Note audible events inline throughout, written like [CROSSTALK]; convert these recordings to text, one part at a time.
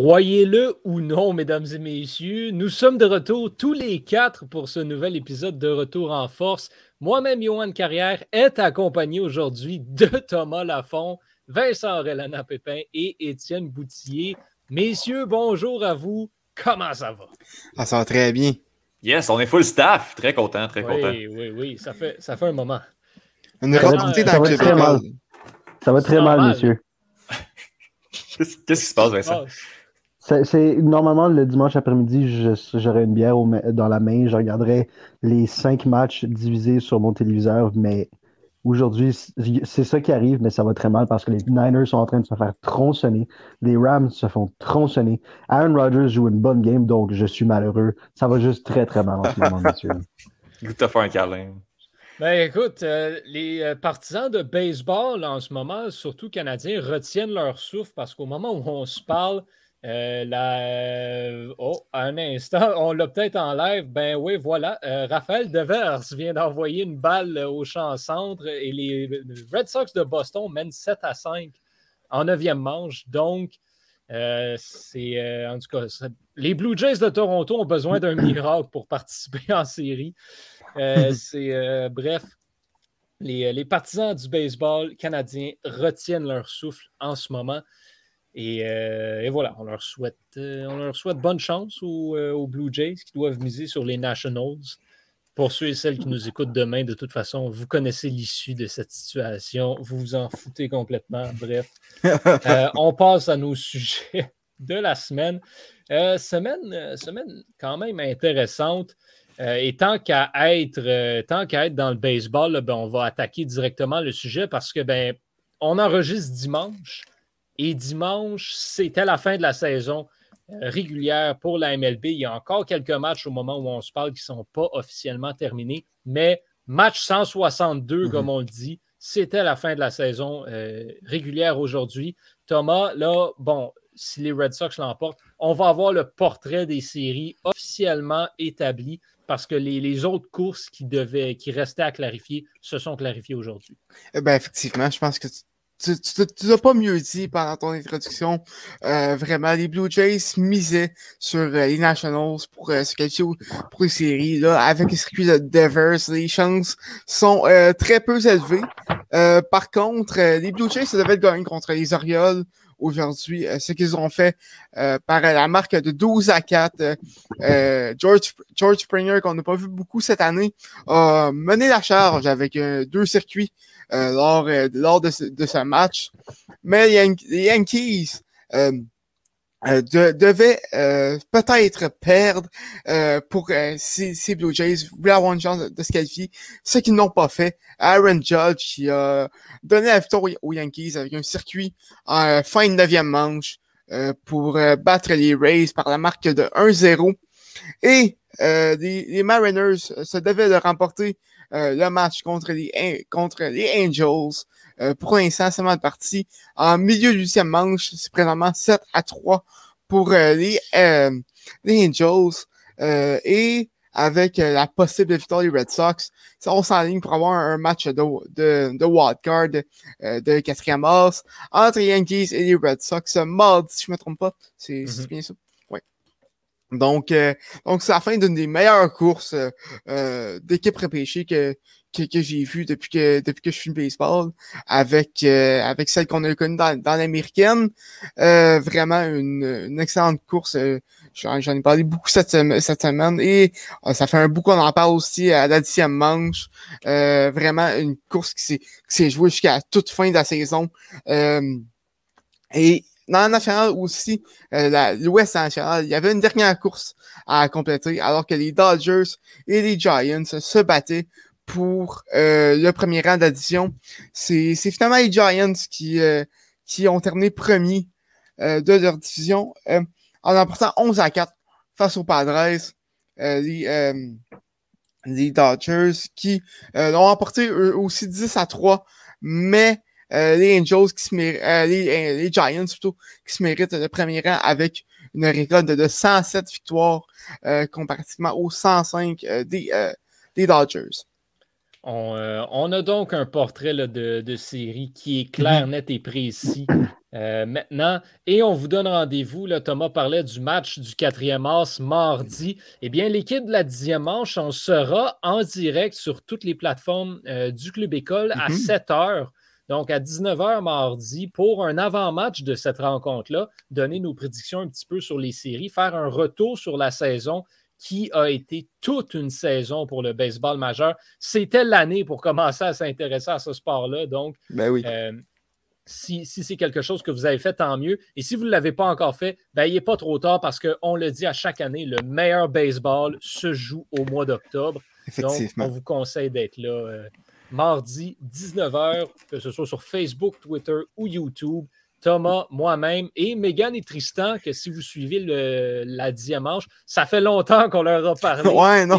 Croyez-le ou non, mesdames et messieurs, nous sommes de retour tous les quatre pour ce nouvel épisode de Retour en force. Moi-même, Johan Carrière, est accompagné aujourd'hui de Thomas Lafont, Vincent Relana Pépin et Étienne Boutillier. Messieurs, bonjour à vous. Comment ça va? Ah, ça va très bien. Yes, on est full staff. Très content, très content. Oui, oui, oui. Ça fait, ça fait un moment. On est rentré dans le très mal. Ça va très mal, messieurs. [LAUGHS] Qu'est-ce qui se passe, Vincent? C'est normalement le dimanche après-midi, j'aurais une bière dans la main, je regarderais les cinq matchs divisés sur mon téléviseur, mais aujourd'hui, c'est ça qui arrive, mais ça va très mal parce que les Niners sont en train de se faire tronçonner, les Rams se font tronçonner, Aaron Rodgers joue une bonne game, donc je suis malheureux. Ça va juste très très mal en ce moment, monsieur. [LAUGHS] Goûte te faire un câlin. Ben écoute, euh, les euh, partisans de baseball en ce moment, surtout canadiens, retiennent leur souffle parce qu'au moment où on se parle, euh, la... Oh, un instant, [LAUGHS] on l'a peut-être en live. Ben oui, voilà. Raphaël Devers vient d'envoyer une balle au champ centre et les Red Sox de Boston mènent 7 à 5 en neuvième manche. Donc, c'est en tout cas, les Blue Jays de Toronto ont besoin d'un miracle pour participer [LAUGHS] en série. Euh, c'est euh, bref, les, les, partisans du baseball canadien retiennent leur souffle en ce moment. Et, euh, voilà, on leur souhaite, on leur souhaite bonne chance aux, Blue Jays qui doivent miser sur les Nationals. Pour ceux et celles qui nous écoutent demain, de toute façon, vous connaissez l'issue de cette situation. Vous vous en foutez complètement. Bref, [LAUGHS] on passe à nos sujets de la semaine. semaine, semaine quand même intéressante. Euh, et tant qu'à être, euh, tant être dans le baseball, ben, on va attaquer directement le sujet parce que ben, on enregistre dimanche. Et dimanche, c'était la fin de la saison euh, régulière pour la MLB. Il y a encore quelques matchs au moment où on se parle qui ne sont pas officiellement terminés. Mais match 162, mhm. comme on le dit, c'était la fin de la saison régulière aujourd'hui. Thomas, là, bon, si les Red Sox l'emportent, on va avoir le portrait des séries officiellement établi parce que les, autres courses qui, devaient, qui restaient à clarifier se sont clarifiées aujourd'hui. Eh ben, effectivement, je pense que tu n'as pas mieux dit pendant ton introduction. Euh, vraiment, les Blue Jays misaient sur euh, les Nationals pour euh, se qualifier pour les séries. Là, avec le circuit de Devers, les chances sont très peu élevées. par contre, les Blue Jays, ça devait gagner contre les Orioles aujourd'hui. Euh, ce qu'ils ont fait euh, par la marque de 12 à 4. Euh, George, George Springer, qu'on n'a pas vu beaucoup cette année, a mené la charge avec deux circuits lors, lors de ce, match. Mais les Yankees euh, devait euh, peut-être perdre euh, pour ces, ces, Blue Jays voulaient avoir une chance de, se qualifier, ce qu'ils n'ont pas fait. Aaron Judge qui a donné la victoire aux Yankees avec un circuit en fin de neuvième manche pour battre les Rays par la marque de 1-0. Et les, les, Mariners se devaient de remporter le match contre les, contre les Angels euh, pour l'instant, c'est mal parti. En milieu du huitième manche, c'est présentement 7 à 3 pour euh, les, euh, les Angels. et avec la possible victoire des Red Sox, on s'enligne pour avoir un, match de, de, de wildcard de quatrième as entre les Yankees et les Red Sox mardi, si je ne me trompe pas. C'est mm-hmm. bien ça. Donc, donc c'est la fin d'une des meilleures courses d'équipe repêchée que, que, que j'ai vu depuis que depuis que je suis baseball avec euh, avec celle qu'on a connue dans, dans l'américaine. Euh, vraiment une, une, excellente course. Euh, j'en, ai parlé beaucoup cette, cette semaine et ça fait un bout qu'on en parle aussi à la dixième manche. vraiment une course qui s'est, jouée jusqu'à toute fin de la saison. et dans la nationale aussi, l'Ouest national, il y avait une dernière course à compléter alors que les Dodgers et les Giants se battaient pour euh, le premier rang d'addition. C'est finalement les Giants qui, euh, qui ont terminé premier euh, de leur division en emportant 11 à 4 face aux Padres. les, les Dodgers qui l'ont emporté aussi 10 à 3, mais les Angels qui se méritent, les, les, Giants plutôt, qui se méritent le premier rang avec une récolte de 107 victoires comparativement aux 105 des, des Dodgers. Euh, on, a donc un portrait de, série qui est clair, mhm. net et précis euh, maintenant. Et on vous donne rendez-vous. Thomas parlait du match du quatrième as mardi. Eh bien, l'équipe de la dixième manche, on sera en direct sur toutes les plateformes euh, du Club École à 7 mhm. Donc, à 19h mardi, pour un avant-match de cette rencontre-là, donner nos prédictions un petit peu sur les séries, faire un retour sur la saison qui a été toute une saison pour le baseball majeur. C'était l'année pour commencer à s'intéresser à ce sport-là. Donc, ben oui. Euh, si, c'est quelque chose que vous avez fait, tant mieux. Et si vous ne l'avez pas encore fait, ben, il n'est pas trop tard parce qu'on le dit à chaque année, le meilleur baseball se joue au mois d'octobre. Donc, on vous conseille d'être là euh, mardi, 19h, que ce soit sur Facebook, Twitter ou YouTube. Thomas, moi-même et Megan et Tristan, que si vous suivez le, la dimanche, ça fait longtemps qu'on leur a parlé. [LAUGHS] Ouais, non.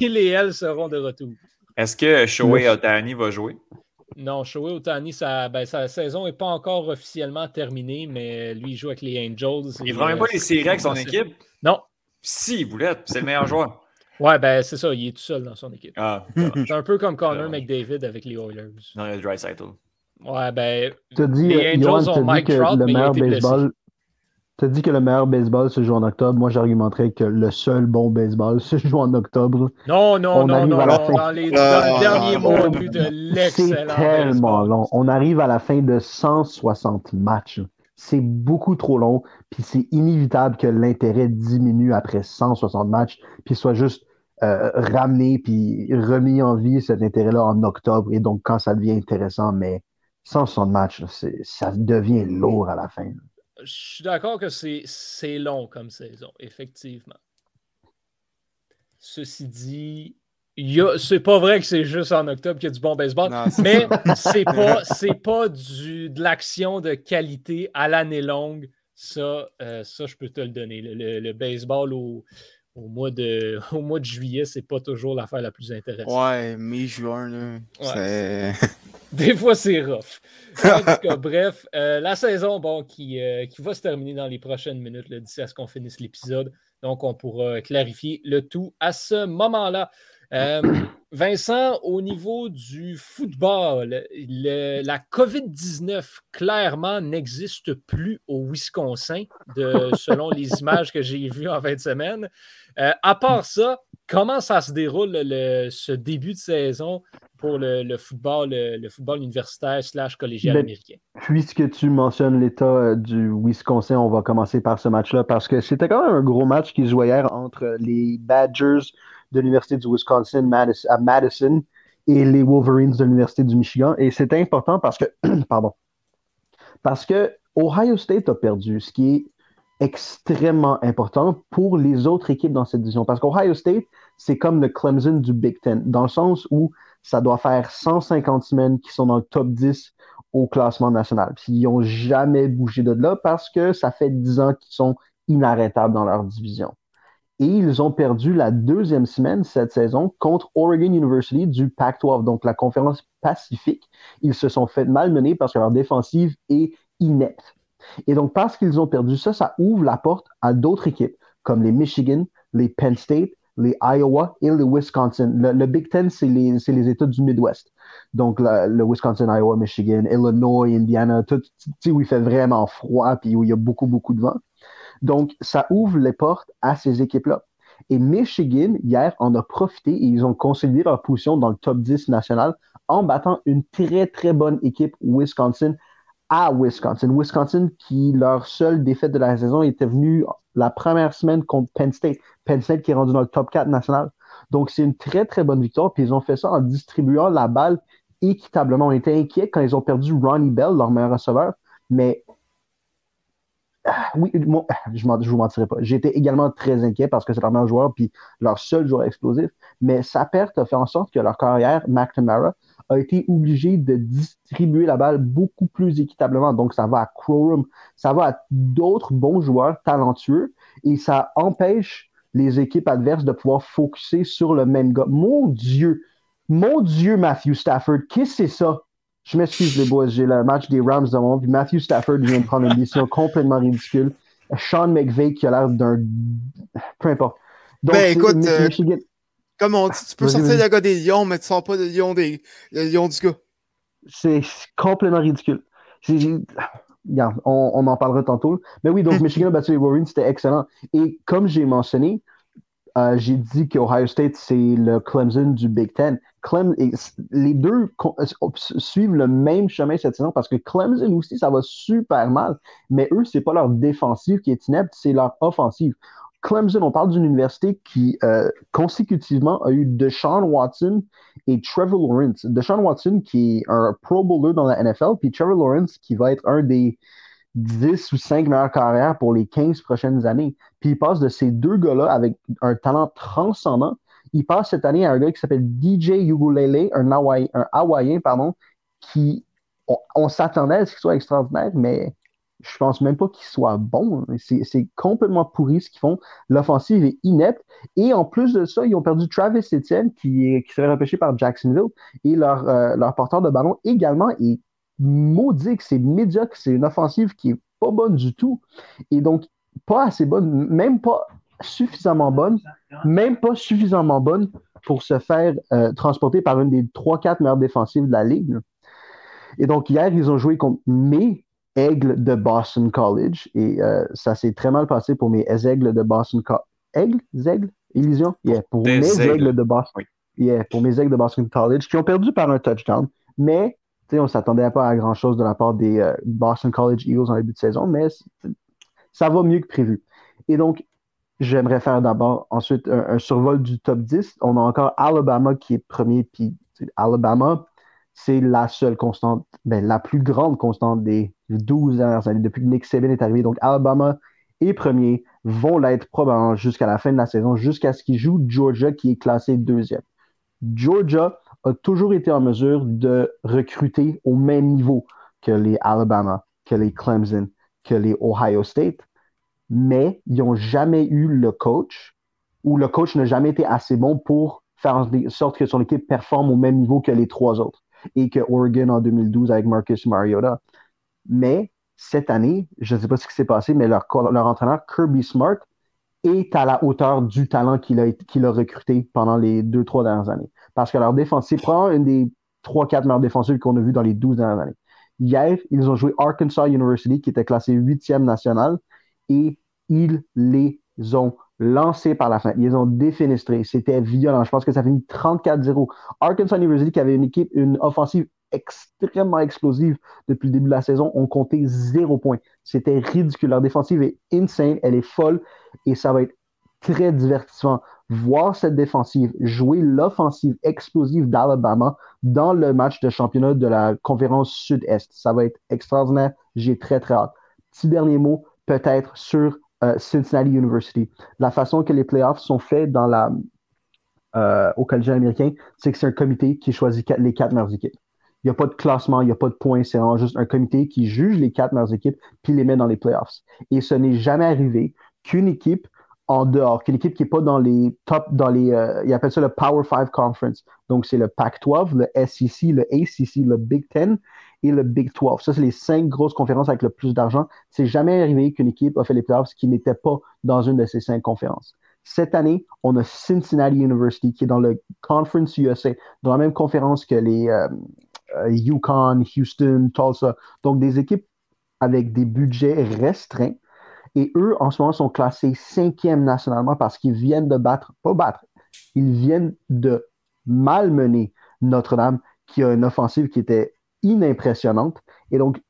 Ils et elles seront de retour. Est-ce que Shohei Otani va jouer? Non, Shohei Otani, sa, ben, sa saison n'est pas encore officiellement terminée, mais lui, il joue avec les Angels. Il ne prend même pas les séries avec son équipe? Non. Si, Boulette, c'est le meilleur joueur. Ouais, ben c'est ça, il est tout seul dans son équipe. Ah, [LAUGHS] c'est un peu comme Connor McDavid avec les Oilers. Non, il y a Dry Ouais, ben. Dit, les Angels ont Mike que Trout, le meilleur baseball. Tu dit que le meilleur baseball se joue en octobre. Moi, j'argumenterais que le seul bon baseball [LAUGHS] se joue en octobre. Non, non, non, non, Dans, les, dans le dernier mois, on a de l'excellent. C'est tellement long. On arrive à la fin de 160 matchs. C'est beaucoup trop long. Puis c'est inévitable que l'intérêt diminue après 160 matchs. Puis soit juste euh, ramené puis remis en vie cet intérêt-là en octobre. Et donc, quand ça devient intéressant, mais sans son match, ça devient lourd à la fin. Je suis d'accord que c'est long comme saison, effectivement. Ceci dit, c'est pas vrai que c'est juste en octobre qu'il y a du bon baseball, mais [LAUGHS] c'est pas, pas du, de l'action de qualité à l'année longue. Ça, euh, ça, je peux te le donner. Le, baseball au, au, mois de, [LAUGHS] au mois de juillet, c'est pas toujours l'affaire la plus intéressante. Ouais, mai-juin, là. [LAUGHS] Des fois, c'est rough. En tout [LAUGHS] cas, bref, euh, la saison bon, qui, euh, qui va se terminer dans les prochaines minutes, d'ici à ce qu'on finisse l'épisode. Donc, on pourra clarifier le tout à ce moment-là. Euh, Vincent, au niveau du football, la COVID-19 clairement n'existe plus au Wisconsin, de, selon les images que j'ai vues en fin de semaine. à part ça, comment ça se déroule ce début de saison pour le, football, le, football universitaire slash collégial américain? Puisque tu mentionnes l'État euh, du Wisconsin, on va commencer par ce match-là parce que c'était quand même un gros match qui se jouait hier entre les Badgers de l'Université du Wisconsin à Madison et les Wolverines de l'Université du Michigan. Et c'était important parce que, [CLEARS THROAT] pardon, parce que Ohio State a perdu, ce qui est extrêmement important pour les autres équipes dans cette division. Parce qu'Ohio State, c'est comme le Clemson du Big Ten, dans le sens où ça doit faire 150 semaines qu'ils sont dans le top 10 au classement national. Puis ils n'ont jamais bougé de là parce que ça fait 10 ans qu'ils sont inarrêtables dans leur division. Et ils ont perdu la deuxième semaine cette saison contre Oregon University du Pac-12, donc la conférence Pacifique. Ils se sont fait malmener parce que leur défensive est inepte. Et donc, parce qu'ils ont perdu ça, ça ouvre la porte à d'autres équipes comme les Michigan, les Penn State, les Iowa et le Wisconsin. Le, Big Ten, c'est les, les, États du Midwest. Donc, le Wisconsin, Iowa, Michigan, Illinois, Indiana, tout, où il fait vraiment froid puis où il y a beaucoup, beaucoup de vent. Donc, ça ouvre les portes à ces équipes-là. Et Michigan, hier, en a profité et ils ont consolidé leur position dans le top 10 national en battant une très, très bonne équipe Wisconsin à Wisconsin. Wisconsin, qui leur seule défaite de la saison était venue la première semaine contre Penn State. Penn State qui est rendu dans le top 4 national. Donc, c'est une très, très bonne victoire. Puis ils ont fait ça en distribuant la balle équitablement. On était inquiets quand ils ont perdu Ronnie Bell, leur meilleur receveur. Mais ah, oui, [LAUGHS] je ne vous mentirai pas. J'étais également très inquiet parce que c'est leur meilleur joueur puis leur seul joueur explosif. Mais sa perte a fait en sorte que leur carrière, McNamara, a été obligé de distribuer la balle beaucoup plus équitablement. Donc, ça va à Crowroom, ça va à d'autres bons joueurs talentueux et ça empêche les équipes adverses de pouvoir focuser sur le même gars. Mon Dieu, mon Dieu, Matthew Stafford, qu'est-ce que c'est ça? Je m'excuse, les boys, j'ai le match des Rams devant puis Matthew Stafford vient de prendre une décision complètement ridicule. Sean McVay qui a l'air d'un. Peu importe. Donc, ben, écoute, euh, Comme on dit, tu peux sortir le gars des lions, mais tu sors pas le lion, des, le lion du gars. C'est complètement ridicule. Regarde, on, on en parlera tantôt. Mais oui, donc. [LAUGHS] Michigan a battu les Wolverines, c'était excellent. Et comme j'ai mentionné, euh, j'ai dit qu'Ohio State, c'est le Clemson du Big Ten. Les deux euh, suivent le même chemin cette saison parce que Clemson aussi, ça va super mal. Mais eux, c'est pas leur défensive qui est inepte, c'est leur offensive. Clemson, on parle d'une université qui, euh, consécutivement, a eu Deshaun Watson et Trevor Lawrence. Deshaun Watson, qui est un Pro Bowler dans la NFL, puis Trevor Lawrence, qui va être un des 10 ou 5 meilleures carrières pour les 15 prochaines années. Puis il passe de ces deux gars-là avec un talent transcendant. Il passe cette année à un gars qui s'appelle DJ Ugulele, un, Hawaï- un Hawaïen, pardon, qui, on, s'attendait à ce qu'il soit extraordinaire, mais je pense même pas qu'il soit bon. C'est c'est complètement pourri ce qu'ils font. L'offensive est inepte. Et en plus de ça, ils ont perdu Travis Etienne, qui, qui serait repêché par Jacksonville. Et leur, euh, leur porteur de ballon également est maudit, que c'est médiocre. C'est une offensive qui est pas bonne du tout. Et donc, pas assez bonne, même pas suffisamment bonne, même pas suffisamment bonne pour se faire euh, transporter par une des 3-4 meilleures défensives de la ligue. Et donc, hier, ils ont joué contre mes Aigles de Boston College. Et euh, ça s'est très mal passé pour mes Aigles de Boston College. Aigles? Aigles? Illusion? Yeah, pour Des mes Aigles. Aigles de Boston. Oui. Yeah, pour mes Aigles de Boston College, qui ont perdu par un touchdown. Mais, on s'attendait pas à grand-chose de la part des euh, Boston College Eagles en début de saison, mais ça va mieux que prévu. Et donc, j'aimerais faire d'abord ensuite un, survol du top 10. On a encore Alabama qui est premier, puis Alabama, c'est la seule constante, ben, la plus grande constante des 12 dernières années, depuis que Nick Saban est arrivé. Donc, Alabama est premier, vont l'être probablement jusqu'à la fin de la saison, jusqu'à ce qu'ils jouent Georgia, qui est classé deuxième. Georgia a toujours été en mesure de recruter au même niveau que les Alabama, que les Clemson, que les Ohio State, mais ils n'ont jamais eu le coach ou le coach n'a jamais été assez bon pour faire en sorte que son équipe performe au même niveau que les trois autres et que Oregon en 2012 avec Marcus Mariota. Mais cette année, je ne sais pas ce qui s'est passé, mais leur, entraîneur Kirby Smart est à la hauteur du talent qu'il a recruté pendant les deux, trois dernières années. Parce que leur défensive prend une des trois, quatre meilleures défensives qu'on a vues dans les 12 dernières années. Hier, ils ont joué Arkansas University, qui était classé huitième national, et ils les ont lancés par la fin. Ils les ont défenestrés. C'était violent. Je pense que ça finit 34-0. Arkansas University, qui avait une équipe, une offensive extrêmement explosive depuis le début de la saison, ont compté zéro point. C'était ridicule. Leur défensive est insane, elle est folle, et ça va être très divertissant. Voir cette défensive jouer l'offensive explosive d'Alabama dans le match de championnat de la conférence Sud-Est. Ça va être extraordinaire. J'ai très, très hâte. Petit dernier mot, peut-être sur euh, Cincinnati University. La façon que les playoffs sont faits dans la, euh, au collège américain, c'est que c'est un comité qui choisit les quatre meilleures équipes. Il n'y a pas de classement, il n'y a pas de points, c'est juste un comité qui juge les quatre meilleures équipes puis les met dans les playoffs. Et ce n'est jamais arrivé qu'une équipe en dehors, qu'une équipe qui n'est pas dans les top, dans les, euh, ils appellent ça le Power 5 Conference. Donc, c'est le Pac-12, le SEC, le ACC, le Big Ten et le Big 12. Ça, c'est les cinq grosses conférences avec le plus d'argent. C'est jamais arrivé qu'une équipe a fait les playoffs qui n'était pas dans une de ces cinq conférences. Cette année, on a Cincinnati University qui est dans le Conference USA, dans la même conférence que les euh, euh, Yukon, Houston, Tulsa. Donc, des équipes avec des budgets restreints. Et eux, en ce moment, sont classés cinquième nationalement parce qu'ils viennent de battre, pas battre, ils viennent de malmener Notre-Dame, qui a une offensive qui était inimpressionnante. Et donc,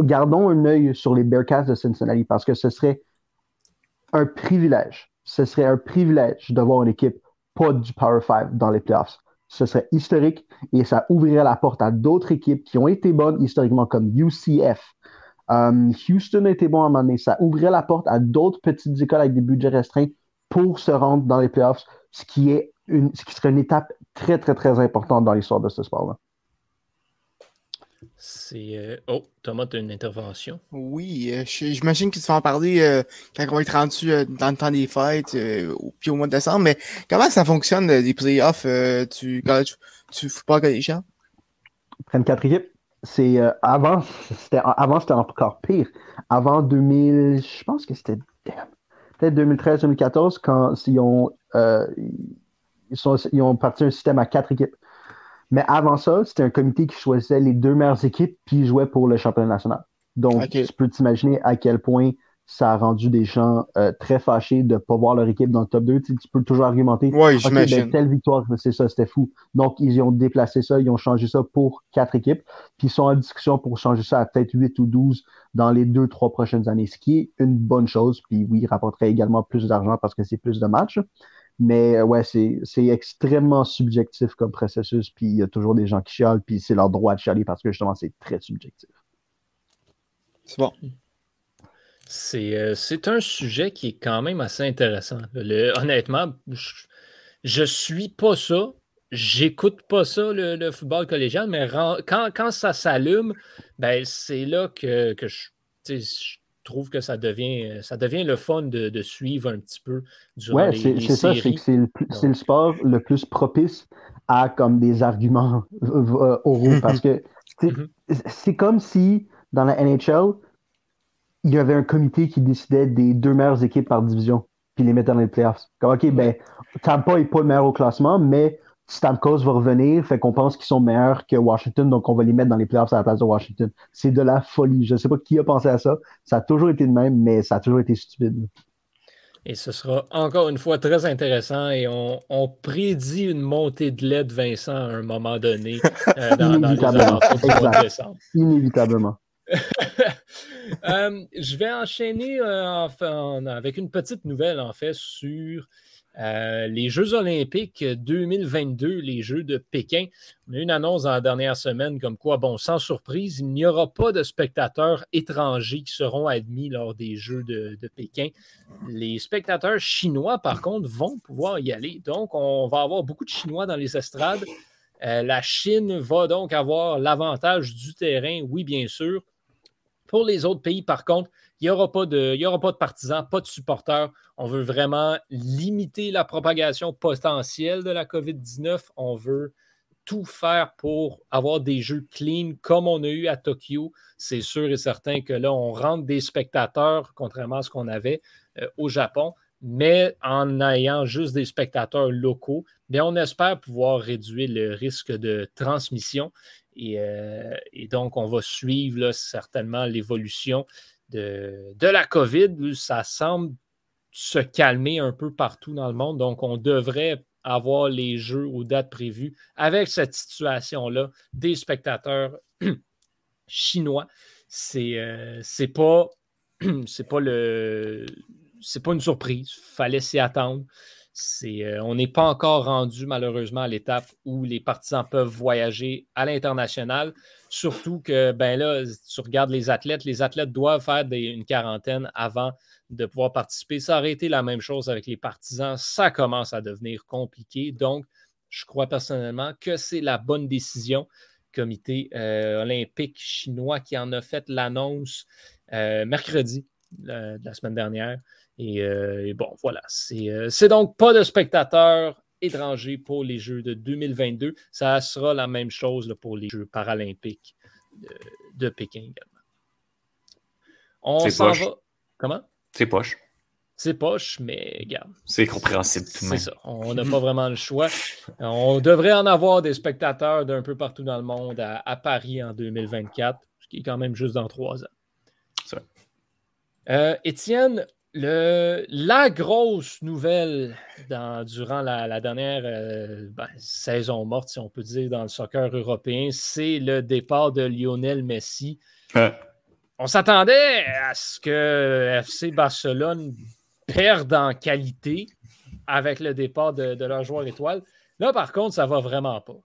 gardons un œil sur les Bearcats de Cincinnati parce que ce serait un privilège. Ce serait un privilège d'avoir une équipe pas du Power 5 dans les playoffs. Ce serait historique et ça ouvrirait la porte à d'autres équipes qui ont été bonnes historiquement comme UCF. Um, Houston a été bon à un moment donné. Ça ouvrirait la porte à d'autres petites écoles avec des budgets restreints pour se rendre dans les playoffs, ce qui, est une, ce qui serait une étape très, très, très importante dans l'histoire de ce sport-là. C'est. euh, Oh, Thomas, tu as une intervention? Oui, euh, j'imagine qu'ils te font en parler euh, quand on va être rendu euh, dans le temps des fêtes, euh, au- puis au mois de décembre. Mais comment ça fonctionne, les playoffs euh, du college, du football collégial? prennent quatre équipes. C'est euh, avant, c'était avant c'était encore pire. Avant 2000, je pense que c'était peut-être 2013-2014 quand ils ont euh, ils, sont, ils ont parti un système à quatre équipes. Mais avant ça, c'était un comité qui choisissait les deux meilleures équipes puis jouait pour le championnat national. Donc, tu peux t'imaginer à quel point ça a rendu des gens euh, très fâchés de ne pas voir leur équipe dans le top 2. Tu, sais, tu peux toujours argumenter. Oui, OK, j'imagine. ben, telle victoire, c'est ça, c'était fou. Donc, ils ont déplacé ça, ils ont changé ça pour quatre équipes, puis ils sont en discussion pour changer ça à peut-être 8 ou 12 dans les deux, trois prochaines années, ce qui est une bonne chose. Puis oui, il rapporterait également plus d'argent parce que c'est plus de matchs. Mais euh, ouais, c'est c'est extrêmement subjectif comme processus, puis il y a toujours des gens qui chialent, puis c'est leur droit de chialer parce que justement, c'est très subjectif. C'est bon. C'est euh, c'est un sujet qui est quand même assez intéressant. Le- honnêtement, je, je suis pas ça. J'écoute pas ça, le, le football collégial, mais quand, quand ça s'allume, ben, c'est là que, que je, trouve que ça devient, ça devient le fun de, de suivre un petit peu durant Ouais, c'est ça, c'est que c'est le, le sport le plus propice à comme des arguments [LAUGHS] oraux parce que Mhm. c'est comme si dans la NHL, il y avait un comité qui décidait des deux meilleures équipes par division puis les mettait dans les playoffs. Comme, OK, ben, Tampa n'est pas le meilleur au classement, mais Stamkos va revenir, fait qu'on pense qu'ils sont meilleurs que Washington, donc on va les mettre dans les playoffs à la place de Washington. C'est de la folie. Je ne sais pas qui a pensé à ça. Ça a toujours été de même, mais ça a toujours été stupide. Et ce sera encore une fois très intéressant et on, on prédit une montée de lait de Vincent à un moment donné euh, dans, dans les Inévitablement. alentours du mois de Exact. décembre. Inévitablement. [LAUGHS] Euh, je vais enchaîner euh, avec une petite nouvelle en fait sur euh, les Jeux olympiques 2022, les Jeux de Pékin. On a eu une annonce dans la dernière semaine comme quoi, bon, sans surprise, il n'y aura pas de spectateurs étrangers qui seront admis lors des Jeux de, Pékin. Les spectateurs chinois, par contre, vont pouvoir y aller. Donc, on va avoir beaucoup de Chinois dans les estrades. La Chine va donc avoir l'avantage du terrain, oui, bien sûr. Pour les autres pays, par contre, il n'y aura, pas de- partisans, pas de supporters. On veut vraiment limiter la propagation potentielle de la COVID-19. On veut tout faire pour avoir des jeux clean comme on a eu à Tokyo. C'est sûr et certain que là, on rentre des spectateurs, contrairement à ce qu'on avait euh, au Japon, mais en ayant juste des spectateurs locaux, on espère pouvoir réduire le risque de transmission. Et, euh, et donc, on va suivre là, certainement l'évolution de, la COVID. Ça semble se calmer un peu partout dans le monde. Donc, on devrait avoir les jeux aux dates prévues avec cette situation-là des spectateurs [CLEARS THROAT] chinois. C'est euh, pas, [CLEARS THROAT] pas une surprise. Fallait s'y attendre. Euh, on n'est pas encore rendu malheureusement à l'étape où les partisans peuvent voyager à l'international. Surtout que, ben là, tu regardes les athlètes, les athlètes doivent faire une quarantaine avant de pouvoir participer. Ça aurait été la même chose avec les partisans. Ça commence à devenir compliqué. Donc, je crois personnellement que c'est la bonne décision. Comité euh, olympique chinois qui en a fait l'annonce euh, mercredi de la semaine dernière. Et, euh, et bon, voilà. C'est euh, c'est donc pas de spectateurs étrangers pour les Jeux de 2022. Ça sera la même chose là, pour les Jeux paralympiques de, de Pékin également. On C'est s'en va. Comment? C'est poche. C'est poche, mais regarde. C'est compréhensible tout de C'est ça. On n'a pas vraiment le choix. On devrait en avoir des spectateurs d'un peu partout dans le monde à, à Paris en 2024, ce qui est quand même juste dans trois ans. Euh, Étienne, le, la grosse nouvelle dans- durant la, la dernière euh, ben, saison morte, si on peut dire, dans le soccer européen, c'est le départ de Lionel Messi. On s'attendait à ce que FC Barcelone perde en qualité avec le départ de, de leur joueur étoile. Là, par contre, ça va vraiment pas.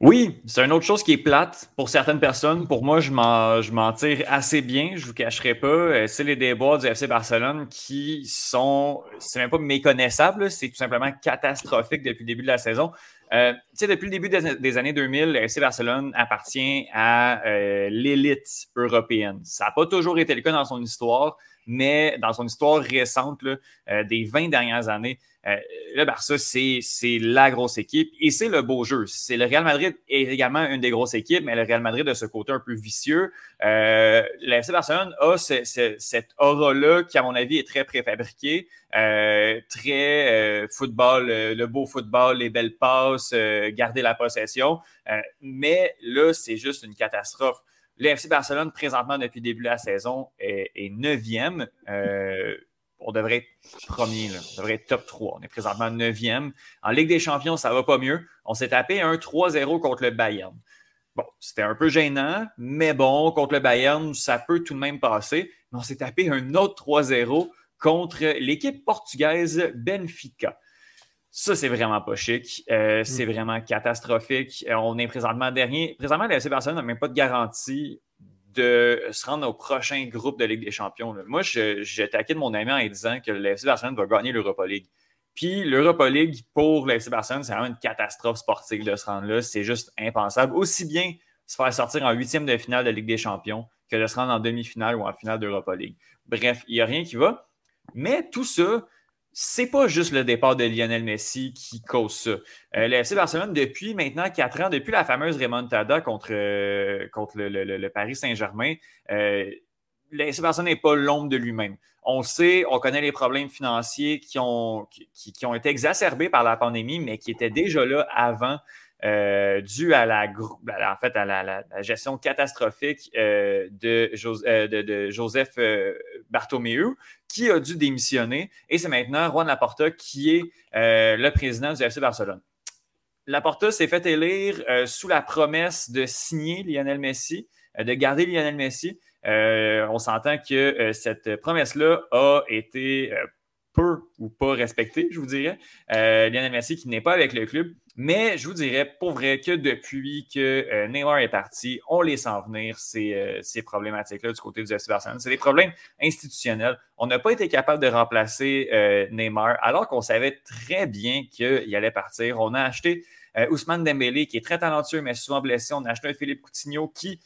Oui, c'est une autre chose qui est plate pour certaines personnes. Pour moi, je m'en, tire assez bien, je vous cacherai pas. Euh, C'est les déboires du FC Barcelone qui sont, c'est même pas méconnaissables, c'est tout simplement catastrophique depuis le début de la saison. Euh, depuis le début des, années 2000, le FC Barcelone appartient à euh, l'élite européenne. Ça n'a pas toujours été le cas dans son histoire, mais dans son histoire récente, euh, des 20 dernières années, Euh, le Barça, c'est la grosse équipe et c'est le beau jeu. C'est le Real Madrid est également une des grosses équipes, mais le Real Madrid de ce côté un peu vicieux. Euh, la FC Barcelone a cette aura-là qui, à mon avis, est très préfabriquée. Euh, très football, le beau football, les belles passes, garder la possession. mais là, c'est juste une catastrophe. L'FC Barcelone, présentement, depuis le début de la saison, est, neuvième. On devrait être premier, on devrait être top 3. On est présentement neuvième. En Ligue des Champions, ça ne va pas mieux. On s'est tapé un 3-0 contre le Bayern. Bon, c'était un peu gênant, mais bon, contre le Bayern, ça peut tout de même passer. Mais on s'est tapé un autre 3-0 contre l'équipe portugaise Benfica. Ça, c'est vraiment pas chic. Euh, mm. C'est vraiment catastrophique. Euh, on est présentement dernier. Présentement, la FC Barcelone n'a même pas de garantie de se rendre au prochain groupe de Ligue des Champions. Moi, j'ai attaqué de mon ami en disant que la FC Barcelone va gagner l'Europa League. Puis l'Europa League pour la FC Barcelone, c'est vraiment une catastrophe sportive de se rendre là. C'est juste impensable. Aussi bien se faire sortir en huitième de finale de Ligue des Champions que de se rendre en demi-finale ou en finale d'Europa League. Bref, il n'y a rien qui va. Mais tout ça, c'est pas juste le départ de Lionel Messi qui cause ça. Euh, FC Barcelone, depuis maintenant quatre ans, depuis la fameuse remontada contre, euh, contre le, Paris Saint-Germain, euh, FC Barcelone n'est pas l'ombre de lui-même. On sait, on connaît les problèmes financiers qui ont, qui, ont été exacerbés par la pandémie, mais qui étaient déjà là avant. Euh, dû à la, en fait, à la, gestion catastrophique de, de, de, Joseph Bartomeu, qui a dû démissionner. Et c'est maintenant Juan Laporta qui est euh, le président du FC Barcelone. Laporta s'est fait élire euh, sous la promesse de signer Lionel Messi, euh, de garder Lionel Messi. on s'entend que cette promesse-là a été peu ou pas respectée, je vous dirais. Lionel Messi qui n'est pas avec le club mais je vous dirais pour vrai que depuis que euh, Neymar est parti, on les sent venir ces, euh, ces problématiques-là du côté du FC Barcelone. C'est des problèmes institutionnels. On n'a pas été capable de remplacer euh, Neymar alors qu'on savait très bien qu'il allait partir. On a acheté Ousmane Dembélé qui est très talentueux mais souvent blessé. On a acheté un Philippe Coutinho qui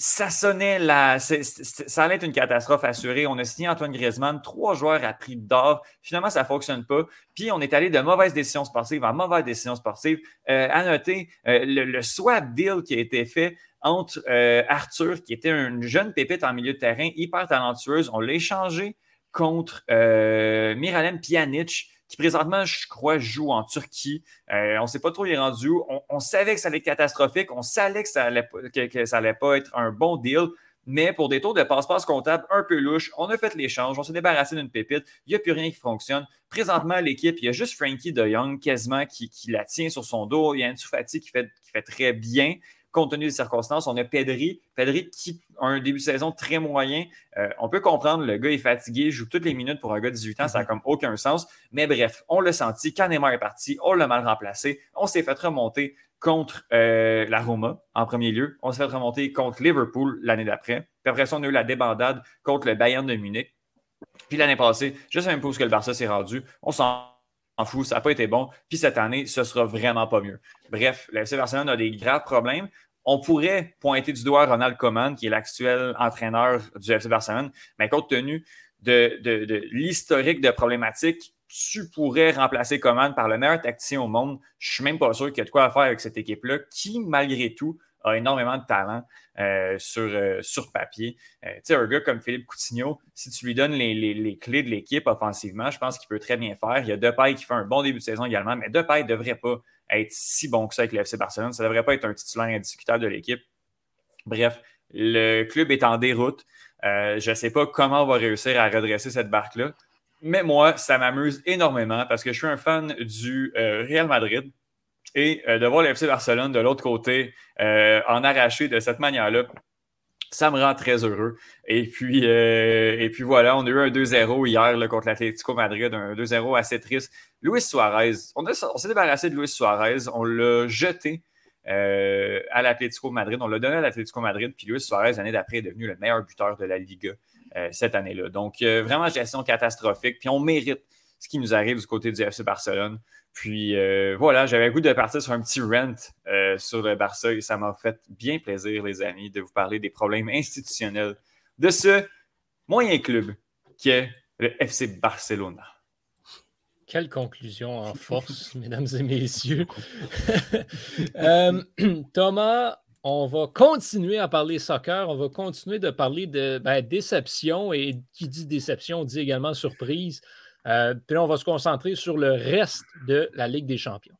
ça sonnait là, ça allait être une catastrophe assurée. On a signé Antoine Griezmann, trois joueurs à prix d'or. Finalement, ça ne fonctionne pas. Puis, on est allé de mauvaises décisions sportives en mauvaises décisions sportives. Euh, à noter, euh, le, swap deal qui a été fait entre euh, Arthur, qui était une jeune pépite en milieu de terrain, hyper talentueuse, on l'a échangé contre Miralem Pjanic, qui présentement, je crois, joue en Turquie. Euh, on ne sait pas trop où il est rendu. On, savait que ça allait être catastrophique. On savait que ça allait, que, ça pas être un bon deal. Mais pour des tours de passe-passe comptable un peu louche, on a fait l'échange, on s'est débarrassé d'une pépite, il n'y a plus rien qui fonctionne. Présentement, l'équipe, il y a juste Frankie de Young quasiment qui, la tient sur son dos. Il y a fait, qui fait très bien compte tenu des circonstances. On a Pedri, Pedri qui a un début de saison très moyen. Euh, on peut comprendre, le gars est fatigué, joue toutes les minutes pour un gars de 18 ans, ça n'a mhm. comme aucun sens. Mais bref, on l'a senti. Quand Neymar est parti, on l'a mal remplacé. On s'est fait remonter contre euh, la Roma en premier lieu. On s'est fait remonter contre Liverpool l'année d'après. Puis après ça, on a eu la débandade contre le Bayern de Munich. Puis l'année passée, je ne sais même pas où que le Barça s'est rendu. On s'en fout, ça n'a pas été bon. Puis cette année, ce sera vraiment pas mieux. Bref, le FC Barcelone a des graves problèmes. On pourrait pointer du doigt Ronald Koeman, qui est l'actuel entraîneur du FC Barcelone, mais compte tenu de, l'historique de problématiques, tu pourrais remplacer Coman par le meilleur tacticien au monde. Je ne suis même pas sûr qu'il y a de quoi faire avec cette équipe-là, qui, malgré tout, a énormément de talent euh, sur, euh, sur papier. Euh, tu sais, un gars comme Philippe Coutinho, si tu lui donnes les, clés de l'équipe offensivement, je pense qu'il peut très bien faire. Il y a Depay qui fait un bon début de saison également, mais Depay ne devrait pas être si bon que ça avec le FC Barcelone. Ça ne devrait pas être un titulaire indiscutable de l'équipe. Bref, le club est en déroute. Je ne sais pas comment on va réussir à redresser cette barque-là. Mais moi, ça m'amuse énormément parce que je suis un fan du Real Madrid. Et euh, de voir le FC Barcelone de l'autre côté en arracher de cette manière-là, ça me rend très heureux. Et puis, et puis voilà, on a eu un 2-0 hier contre l'Atlético Madrid, un 2-0 assez triste. Luis Suarez, on, s'est débarrassé de Luis Suarez, on l'a jeté euh, à l'Atlético Madrid, on l'a donné à l'Atlético Madrid, puis Luis Suarez, l'année d'après, est devenu le meilleur buteur de la Liga euh, cette année-là. Donc, euh, vraiment, gestion catastrophique, puis on mérite ce qui nous arrive du côté du FC Barcelone. Puis voilà, j'avais le goût de partir sur un petit rent sur le Barça et ça m'a fait bien plaisir, les amis, de vous parler des problèmes institutionnels de ce moyen club qui est le FC Barcelona. Quelle conclusion en [LAUGHS] force, mesdames et messieurs. [LAUGHS] Euh, Thomas, on va continuer à parler soccer, on va continuer de parler de ben, déception et qui dit déception dit également surprise. Euh, puis là, on va se concentrer sur le reste de la Ligue des champions.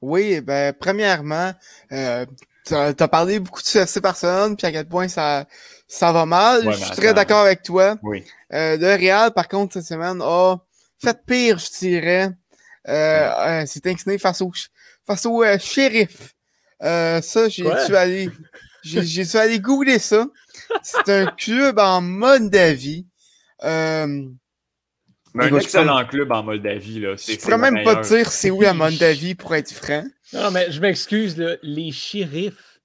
Oui, ben, premièrement, euh, tu as, parlé beaucoup de CFC Barcelone, puis à quel point ça, ça va mal. je suis très d'accord avec toi. Oui. Euh, le Real, par contre, cette semaine, a fait pire, je dirais. Euh, euh c'est incliné face au, face au euh, shérif. Euh, ça, j'ai dû aller, j'ai dû aller googler ça. C'est un [LAUGHS] club en Moldavie. Euh, un excellent club en Moldavie. Là. Je pourrais même pas te dire c'est où la [LAUGHS] Moldavie pour être franc. Non, mais je m'excuse, les shérifs.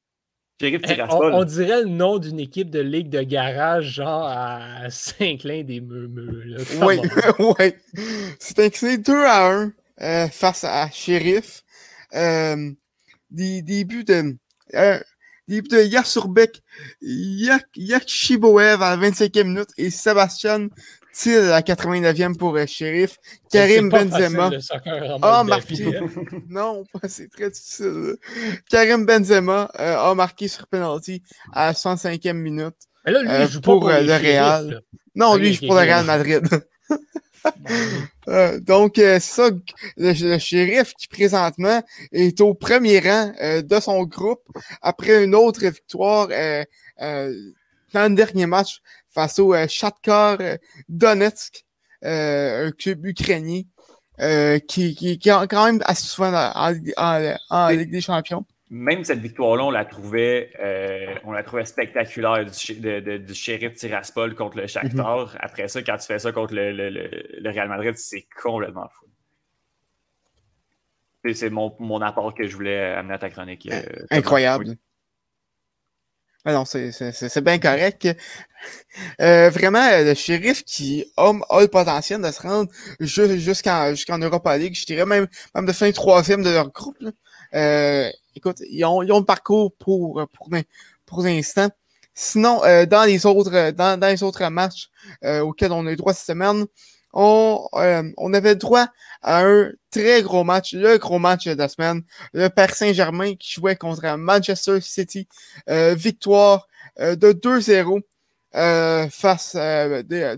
Shérif eh, on, on, dirait le nom d'une équipe de ligue de garage, genre à Saint-Clin des Meumeux. Oui, oui. [LAUGHS] C'est incliné 2 à 1 euh, face à Shérif. Euh, des, des, buts de. Euh, des buts de Yasurbek, Yakshiboev à la 25e minute et Sébastien Tir à la 89e pour euh, Sheriff. Karim Benzema. A marqué. [LAUGHS] non, c'est très difficile. Karim Benzema euh, a marqué sur penalty à la 65e minute. Mais là, lui, euh, joue pour, le Real. Non, lui, il joue pour le Real Madrid. [LAUGHS] [LAUGHS] donc, c'est ça, le, le, shérif qui présentement est au premier rang de son groupe après une autre victoire dans le dernier match face au euh, Shakhtar euh, Donetsk, euh, un club ukrainien qui, qui, qui est quand même assez souvent en, en, Ligue des Champions même cette victoire-là, on la trouvait, on la trouvait spectaculaire du, de, du shérif Tiraspol contre le Shakhtar. Mhm. Après ça, quand tu fais ça contre le, le, le Real Madrid, c'est complètement fou. C'est mon, mon, apport que je voulais amener à ta chronique. Incroyable. Ah non, c'est bien correct. Euh, vraiment, le shérif qui a, a, le potentiel de se rendre jusqu'en jusqu'en Europa League, je dirais même, même de finir troisième de leur groupe. Euh, écoute, ils ont, ils ont le parcours pour, pour, pour l'instant. Sinon, euh, dans les autres dans, dans les autres matchs euh, auxquels on a eu droit cette semaine, on, euh, on avait droit à un très gros match, le gros match de la semaine. Le Paris Saint-Germain qui jouait contre Manchester City. Euh, victoire euh, de 2-0 face des,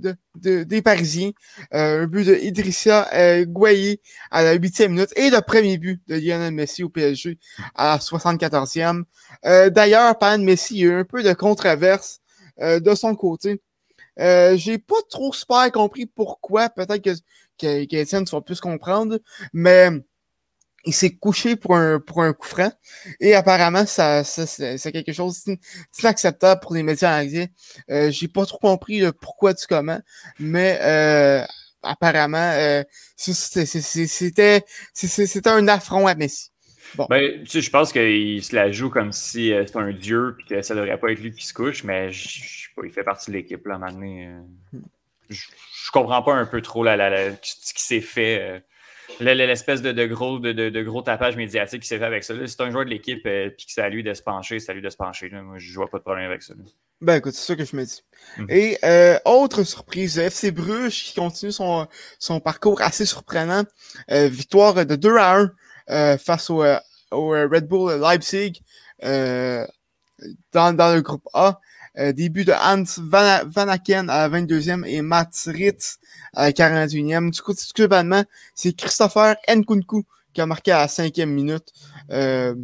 des Parisiens. un but de Idrissia Gueye à la huitième minute et le premier but de Lionel Messi au PSG à la 74e. D'ailleurs, par Messi, a eu un peu de controverse de son côté. Euh, j'ai pas trop super compris pourquoi. Peut-être que, que, tu vas plus comprendre. Mais il s'est couché pour un, pour un coup franc. Et apparemment, ça, ça c'est quelque chose d'inacceptable pour les médias anglais. Euh, j'ai pas trop compris le pourquoi du comment. Mais euh, apparemment, euh, c'était un affront à Messi. Ben, tu sais, je pense qu'il se la joue comme si euh, c'était un dieu et que ça devrait pas être lui qui se couche, mais je, sais pas, il fait partie de l'équipe là maintenant. Euh, je, je, comprends pas un peu trop la, la, ce qui s'est fait. Euh, l'espèce de, de, gros, de, de, gros tapage médiatique qui s'est fait avec ça. C'est un joueur de l'équipe et que c'est à lui de se pencher, c'est à lui de se pencher. Là. Moi, je vois pas de problème avec ça. Ben écoute, c'est ça que je me dis. Mhm. Et autre surprise, FC Bruges qui continue son, son parcours assez surprenant. victoire de 2 à 1 euh, face au, euh, euh, Red Bull Leipzig dans, le groupe A. début de Hans Van, Aken à la 22e et Mats Ritz à la 41e. Du coup, globalement, c'est Christopher Nkunku qui a marqué à la cinquième minute euh,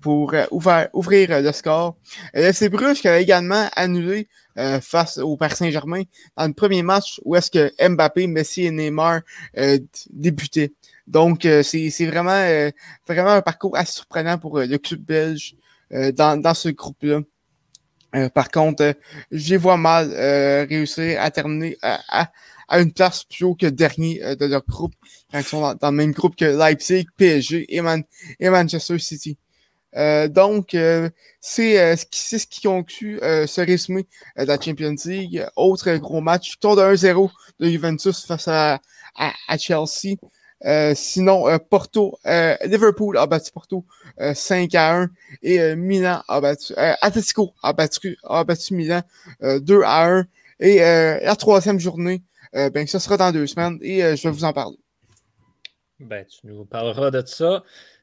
pour ouvrir, le score. FC Bruges qui a également annulé euh, face au Paris Saint-Germain dans le premier match où est-ce que Mbappé, Messi et Neymar euh, débutaient. Donc, euh, c'est vraiment, euh, vraiment un parcours assez surprenant pour euh, le club belge dans, dans ce groupe-là. par contre, je les vois mal réussir à terminer à, à, une place plus haut que dernier de leur groupe, quand ils sont dans, le même groupe que Leipzig, PSG et, et Manchester City. donc, c'est ce, qui, ce qui conclut ce résumé de la Champions League. Autre gros match, tour de 1-0 de Juventus face à, à Chelsea. Euh, sinon, euh, Porto, euh, Liverpool a battu Porto 5 à 1 et Milan a battu, Atletico a battu, a battu Milan 2 à 1. Et la troisième journée, ben, ce sera dans deux semaines et je vais vous en parler. Ben, tu nous parleras de ça.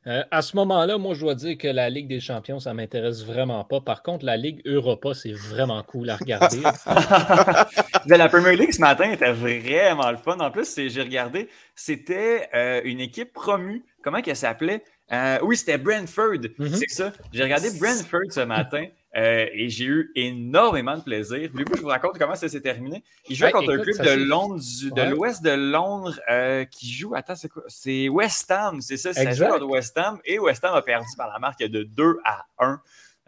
Euh, à ce moment-là, moi, je dois dire que la Ligue des champions, ça ne m'intéresse vraiment pas. Par contre, la Ligue Europa, c'est vraiment cool à regarder. [LAUGHS] la Premier League ce matin était vraiment le fun. En plus, j'ai regardé, c'était euh, une équipe promue. Comment qu'elle s'appelait? Euh, oui, c'était Brentford. Mm-hmm. C'est ça. J'ai regardé Brentford ce matin. Euh, et j'ai eu énormément de plaisir. Voulez-vous que je vous raconte comment ça s'est terminé? Il jouait contre un club de Londres, de l'ouest de Londres, euh, qui joue. Attends, c'est quoi? C'est West Ham, c'est ça? C'est ça West Ham. Et West Ham a perdu par la marque de 2 à 1.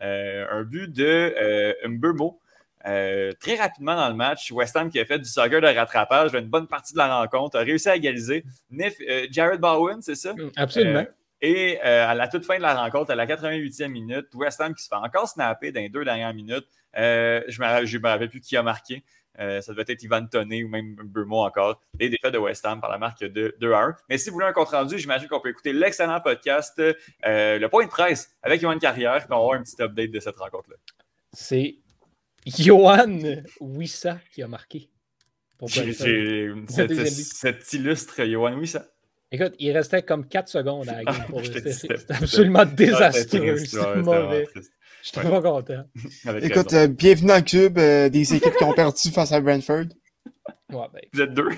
Euh, un but de Mbermo. très rapidement dans le match, West Ham qui a fait du soccer de rattrapage, une bonne partie de la rencontre, a réussi à égaliser. Jared Bowen, c'est ça? Absolument. Et euh, à la toute fin de la rencontre, à la 88e minute, West Ham qui se fait encore snapper dans les deux dernières minutes. Euh, je ne me rappelle plus qui a marqué. Euh, ça devait être Ivan Toney ou même Burmo encore. Les défaites de West Ham par la marque de 2 1. Mais si vous voulez un compte rendu, j'imagine qu'on peut écouter l'excellent podcast Le Point de presse avec Yohan Carrière. On va avoir un petit update de cette rencontre-là. C'est Johan Wissa qui a marqué. cet illustre Johan Wissa. Écoute, il restait comme 4 secondes à la game pour [LAUGHS] C'était absolument désastreux. C'est mauvais. Je suis trop content. [LAUGHS] Écoute, euh, bienvenue dans le club euh, des équipes qui ont perdu face à Brentford. Ouais, ben, Vous êtes deux?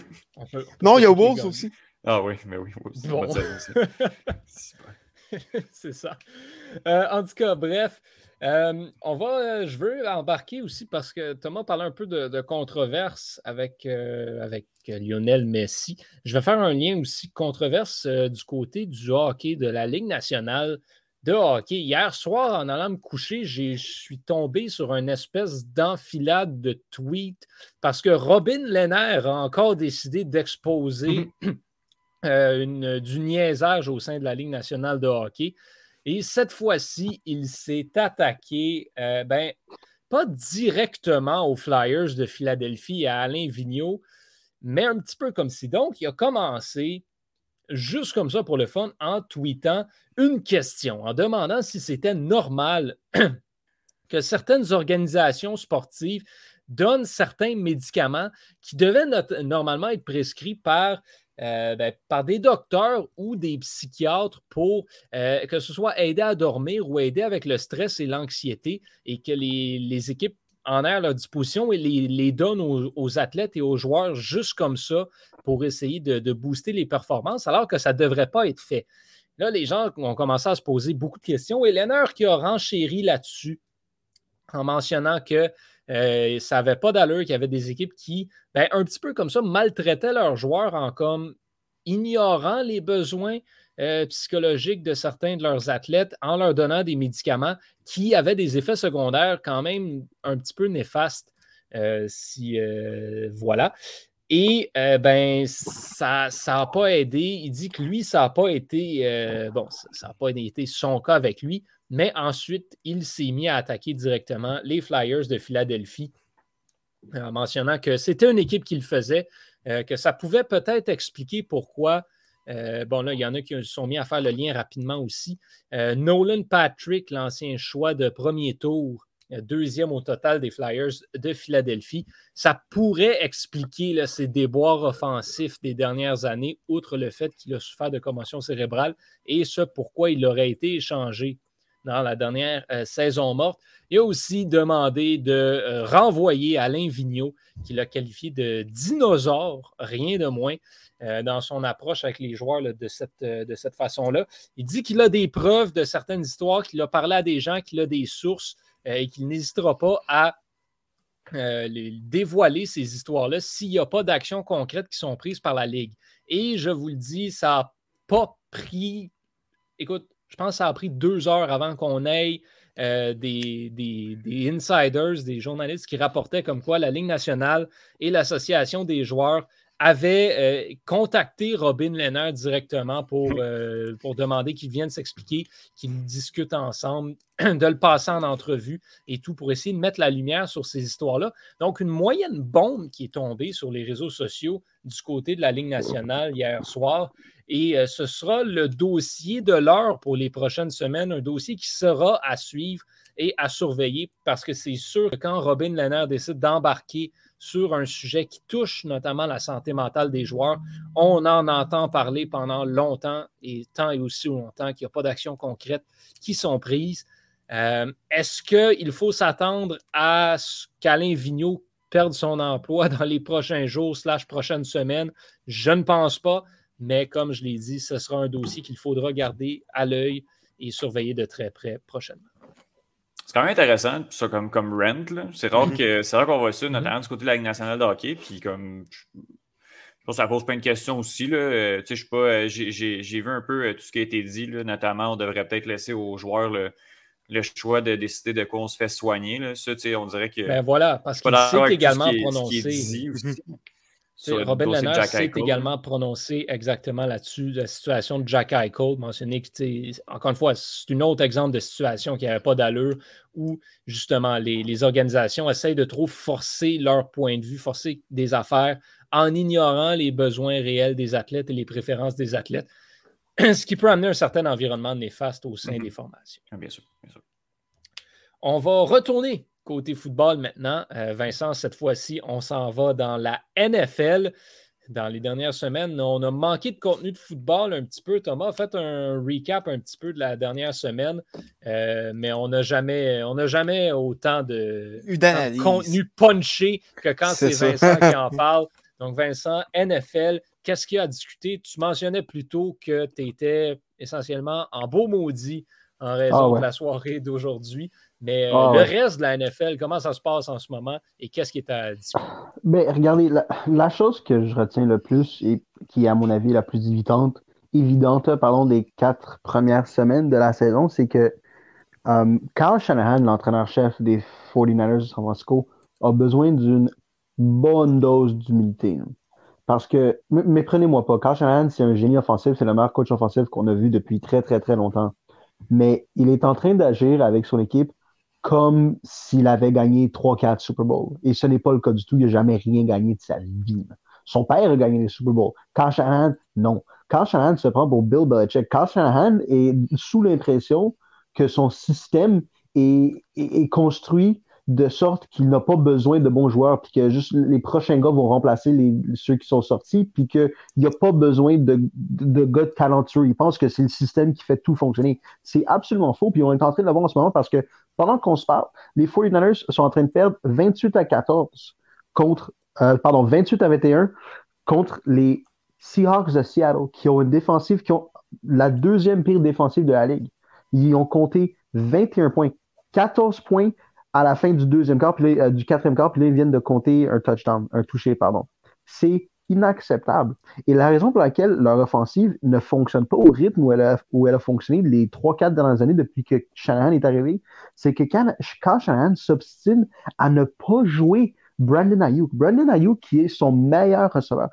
non, il y a Wolves aussi. Ah oui, mais oui, Wolves. C'est [LAUGHS] ça. Euh, en tout cas, bref, euh, on va, euh, je veux embarquer aussi parce que Thomas parlait un peu de, controverse avec, euh, avec Lionel Messi. Je vais faire un lien aussi controverse du côté du hockey de la Ligue nationale de hockey. Hier soir, en allant me coucher, je suis tombé sur une espèce d'enfilade de tweets parce que Robin Lehner a encore décidé d'exposer mm-hmm. du niaisage au sein de la Ligue nationale de hockey. Et cette fois-ci, il s'est attaqué, euh, ben, pas directement aux Flyers de Philadelphie et à Alain Vigneault, mais un petit peu comme si. Donc, il a commencé juste comme ça pour le fun en tweetant une question, en demandant si c'était normal [CLEARS THROAT] que certaines organisations sportives donnent certains médicaments qui devaient normalement être prescrits par euh, ben, par des docteurs ou des psychiatres pour euh, que ce soit aider à dormir ou aider avec le stress et l'anxiété et que les, équipes en aient à leur disposition et les, donnent aux, athlètes et aux joueurs juste comme ça pour essayer de, booster les performances alors que ça ne devrait pas être fait. Là, les gens ont commencé à se poser beaucoup de questions et Lennart qui a renchéri là-dessus en mentionnant que euh, ça n'avait pas d'allure qu'il y avait des équipes qui, ben, un petit peu comme ça, maltraitaient leurs joueurs en comme ignorant les besoins euh, psychologiques de certains de leurs athlètes en leur donnant des médicaments qui avaient des effets secondaires quand même un petit peu néfastes. Euh, si voilà. Et ben, ça n'a pas aidé. Il dit que lui, ça n'a pas été. bon, ça n'a pas été son cas avec lui, mais ensuite, il s'est mis à attaquer directement les Flyers de Philadelphie, en mentionnant que c'était une équipe qui le faisait, euh, que ça pouvait peut-être expliquer pourquoi. Euh, bon, là, il y en a qui sont mis à faire le lien rapidement aussi. Euh, Nolan Patrick, l'ancien choix de premier tour, deuxième au total des Flyers de Philadelphie, ça pourrait expliquer ces déboires offensifs des dernières années, outre le fait qu'il a souffert de commotion cérébrale, et ce pourquoi il aurait été échangé dans la dernière euh, saison morte. Il a aussi demandé de euh, renvoyer Alain Vigneault, qu'il a qualifié de dinosaure, rien de moins, euh, dans son approche avec les joueurs de cette, de cette façon-là. Il dit qu'il a des preuves de certaines histoires, qu'il a parlé à des gens, qu'il a des sources et qu'il n'hésitera pas à dévoiler ces histoires-là s'il n'y a pas d'actions concrètes qui sont prises par la Ligue. Et je vous le dis, ça n'a pas pris. Écoute, je pense que ça a pris deux heures avant qu'on ait euh, des, des, insiders, des journalistes qui rapportaient comme quoi la Ligue nationale et l'Association des joueurs avaient euh, contacté Robin Lehner directement pour, euh, pour demander qu'il vienne s'expliquer, qu'ils discutent ensemble, [CLEARS THROAT] de le passer en entrevue et tout pour essayer de mettre la lumière sur ces histoires-là. Donc, une moyenne bombe qui est tombée sur les réseaux sociaux du côté de la Ligue nationale hier soir. Et euh, ce sera le dossier de l'heure pour les prochaines semaines, un dossier qui sera à suivre et à surveiller parce que c'est sûr que quand Robin Lehner décide d'embarquer sur un sujet qui touche notamment la santé mentale des joueurs. On en entend parler pendant longtemps et tant et aussi longtemps qu'il n'y a pas d'actions concrètes qui sont prises. Euh, est-ce qu'il faut s'attendre à ce qu'Alain Vigneault perde son emploi dans les prochains jours slash prochaines semaines? Je ne pense pas, mais comme je l'ai dit, ce sera un dossier qu'il faudra garder à l'œil et surveiller de très près prochainement. C'est quand même intéressant, ça, comme, comme rent. C'est rare qu'on voit ça, notamment mm-hmm. du côté de la Ligue nationale de hockey. Puis comme je pense que ça pose plein de questions aussi. Là. Euh, je sais pas, euh, j'ai vu un peu euh, tout ce qui a été dit, là, notamment on devrait peut-être laisser aux joueurs le, le, choix de décider de quoi on se fait soigner. Là. Ça, on dirait que. Ben voilà, parce qu'il s'est également prononcé. Robin Lennart s'est également prononcé exactement là-dessus, la situation de Jack Eichel, mentionné que, encore une fois, c'est un autre exemple de situation qui n'avait pas d'allure, où justement les, organisations essayent de trop forcer leur point de vue, forcer des affaires en ignorant les besoins réels des athlètes et les préférences des athlètes, [CLEARS THROAT] ce qui peut amener un certain environnement néfaste au sein mm-hmm. des formations. Ah, bien sûr, bien sûr. On va retourner Côté football maintenant, euh, Vincent, cette fois-ci, on s'en va dans la NFL. Dans les dernières semaines, on a manqué de contenu de football un petit peu. Thomas a fait un recap un petit peu de la dernière semaine, euh, mais on n'a jamais, jamais autant de, contenu punché que quand c'est Vincent qui en [LAUGHS] parle. Donc, Vincent, NFL, qu'est-ce qu'il y a à discuter? Tu mentionnais plutôt que tu étais essentiellement en beau maudit en raison ah de la soirée d'aujourd'hui. Mais euh, ah le reste de la NFL, comment ça se passe en ce moment et qu'est-ce qui est à discuter? Mais regardez, la, chose que je retiens le plus et qui est, à mon avis, la plus évidente, évidente pardon, des quatre premières semaines de la saison, c'est que um, Carl Shanahan, l'entraîneur-chef des 49ers de San Francisco, a besoin d'une bonne dose d'humilité. Parce que, méprenez-moi pas, Carl Shanahan, c'est un génie offensif, c'est le meilleur coach offensif qu'on a vu depuis très, très, très longtemps. Mais il est en train d'agir avec son équipe comme s'il avait gagné 3-4 Super Bowl. Et ce n'est pas le cas du tout. Il n'a jamais rien gagné de sa vie. Son père a gagné les Super Bowl. Kyle Shanahan, non. Kyle Shanahan se prend pour Bill Belichick. Kyle Shanahan est sous l'impression que son système est, est construit de sorte qu'il n'a pas besoin de bons joueurs, puis que juste les prochains gars vont remplacer ceux qui sont sortis, puis qu'il n'y a pas besoin de, de, gars talentueux. Il pense que c'est le système qui fait tout fonctionner. C'est absolument faux, puis on est en train de le voir en ce moment parce que pendant qu'on se parle, les 49ers sont en train de perdre 28 à 14 contre, euh, pardon, 28 à 21 contre les Seahawks de Seattle, qui ont une défensive, qui ont la deuxième pire défensive de la ligue. Ils ont compté 21 points, 14 points à la fin du deuxième quart, puis euh, du quatrième quart, puis là, ils viennent de compter un touchdown, un touché, pardon. C'est inacceptable. Et la raison pour laquelle leur offensive ne fonctionne pas au rythme où elle a, fonctionné les trois, quatre dernières années depuis que Shanahan est arrivé, c'est que quand, quand Shanahan s'obstine à ne pas jouer Brandon Ayuk, Brandon Ayuk qui est son meilleur receveur,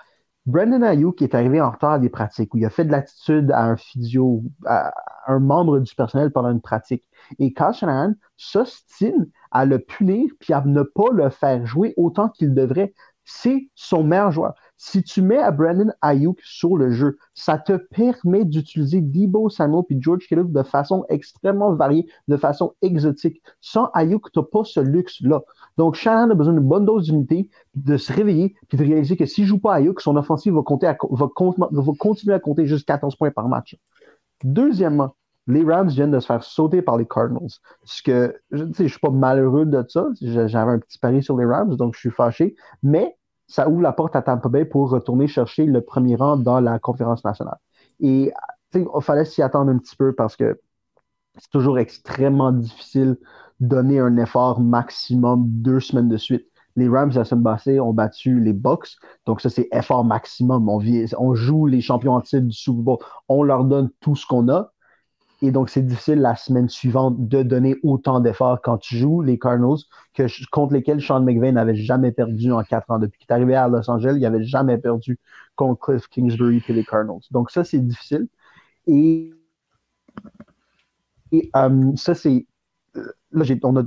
Brandon Ayuk est arrivé en retard à des pratiques où il a fait de l'attitude à un physio, à un membre du personnel pendant une pratique. Et Kyle Shanahan s'ostine à le punir puis à ne pas le faire jouer autant qu'il devrait. C'est son meilleur joueur. Si tu mets à Brandon Ayuk sur le jeu, ça te permet d'utiliser Debo Samuel puis George Kittle de façon extrêmement variée, de façon exotique. Sans Ayuk, tu n'as pas ce luxe-là. Donc, Shannon a besoin d'une bonne dose d'unité, de se réveiller, puis de réaliser que s'il ne joue pas Ayuk, son offensive va, continuer à compter juste 14 points par match. Deuxièmement, les Rams viennent de se faire sauter par les Cardinals. Ce que, je ne suis pas malheureux de ça. J'avais un petit pari sur les Rams, donc je suis fâché. Mais ça ouvre la porte à Tampa Bay pour retourner chercher le premier rang dans la conférence nationale. Et il fallait s'y attendre un petit peu parce que c'est toujours extrêmement difficile donner un effort maximum deux semaines de suite. Les Rams la semaine passée ont battu les Bucks, donc ça c'est effort maximum. On, on joue les champions en titre du Super Bowl, on leur donne tout ce qu'on a. Et donc, c'est difficile la semaine suivante de donner autant d'efforts quand tu joues les Cardinals contre lesquels Sean McVay n'avait jamais perdu en quatre ans. Depuis qu'il est arrivé à Los Angeles, il n'avait jamais perdu contre Cliff Kingsbury et les Cardinals. Donc, ça, c'est difficile. Et, euh, ça, c'est. Là, on a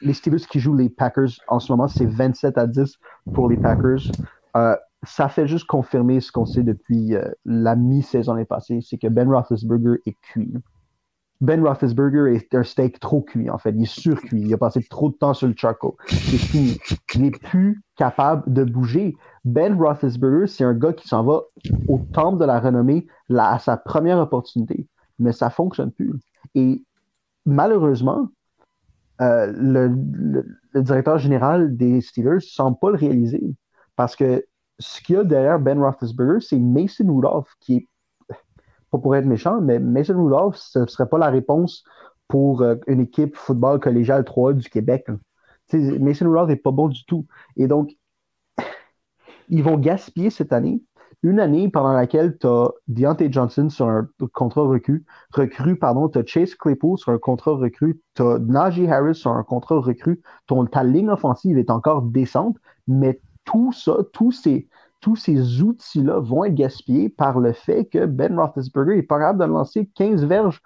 les Steelers qui jouent les Packers en ce moment, c'est 27 à 10 pour les Packers. Euh, ça fait juste confirmer ce qu'on sait depuis euh, la mi-saison passée, c'est que Ben Roethlisberger est cuit. Ben Roethlisberger est un steak trop cuit, en fait. Il est surcuit. Il a passé trop de temps sur le charcoal. C'est fini. Il n'est plus capable de bouger. Ben Roethlisberger, c'est un gars qui s'en va au temple de la renommée là, à sa première opportunité. Mais ça ne fonctionne plus. Et malheureusement, euh, le, directeur général des Steelers ne semble pas le réaliser. Parce que ce qu'il y a derrière Ben Roethlisberger, c'est Mason Rudolph, qui est pas pour être méchant, mais Mason Rudolph, ce ne serait pas la réponse pour euh, une équipe football collégial 3 du Québec. Mason Rudolph n'est pas bon du tout. Et donc, ils vont gaspiller cette année, une année pendant laquelle tu as Deontay Johnson sur un contrat recru, pardon, tu as Chase Claypool sur un contrat recru, tu as Najee Harris sur un contrat recru, ton, ta ligne offensive est encore décente, mais tout ça, tous ces, tous ces outils-là vont être gaspillés par le fait que Ben Roethlisberger est pas capable de lancer 15 verges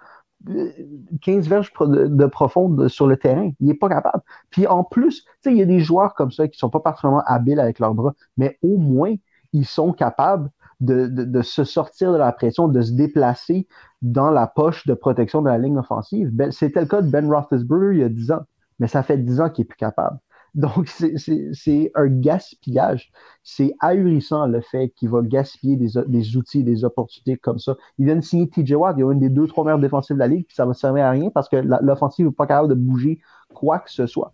15 euh, verges de, profonde sur le terrain. Il n'est pas capable. Puis en plus, il y a des joueurs comme ça qui ne sont pas particulièrement habiles avec leurs bras, mais au moins, ils sont capables de, se sortir de la pression, de se déplacer dans la poche de protection de la ligne offensive. Ben, C'était le cas de Ben Roethlisberger il y a 10 ans, mais ça fait 10 ans qu'il n'est plus capable. [LAUGHS] Donc, c'est un gaspillage. C'est ahurissant le fait qu'il va gaspiller des, des, outils, des opportunités comme ça. Il vient de signer TJ Watt, il a une des deux, trois meilleures défensives de la ligue, puis ça va servir à rien parce que l'offensive n'est pas capable de bouger quoi que ce soit.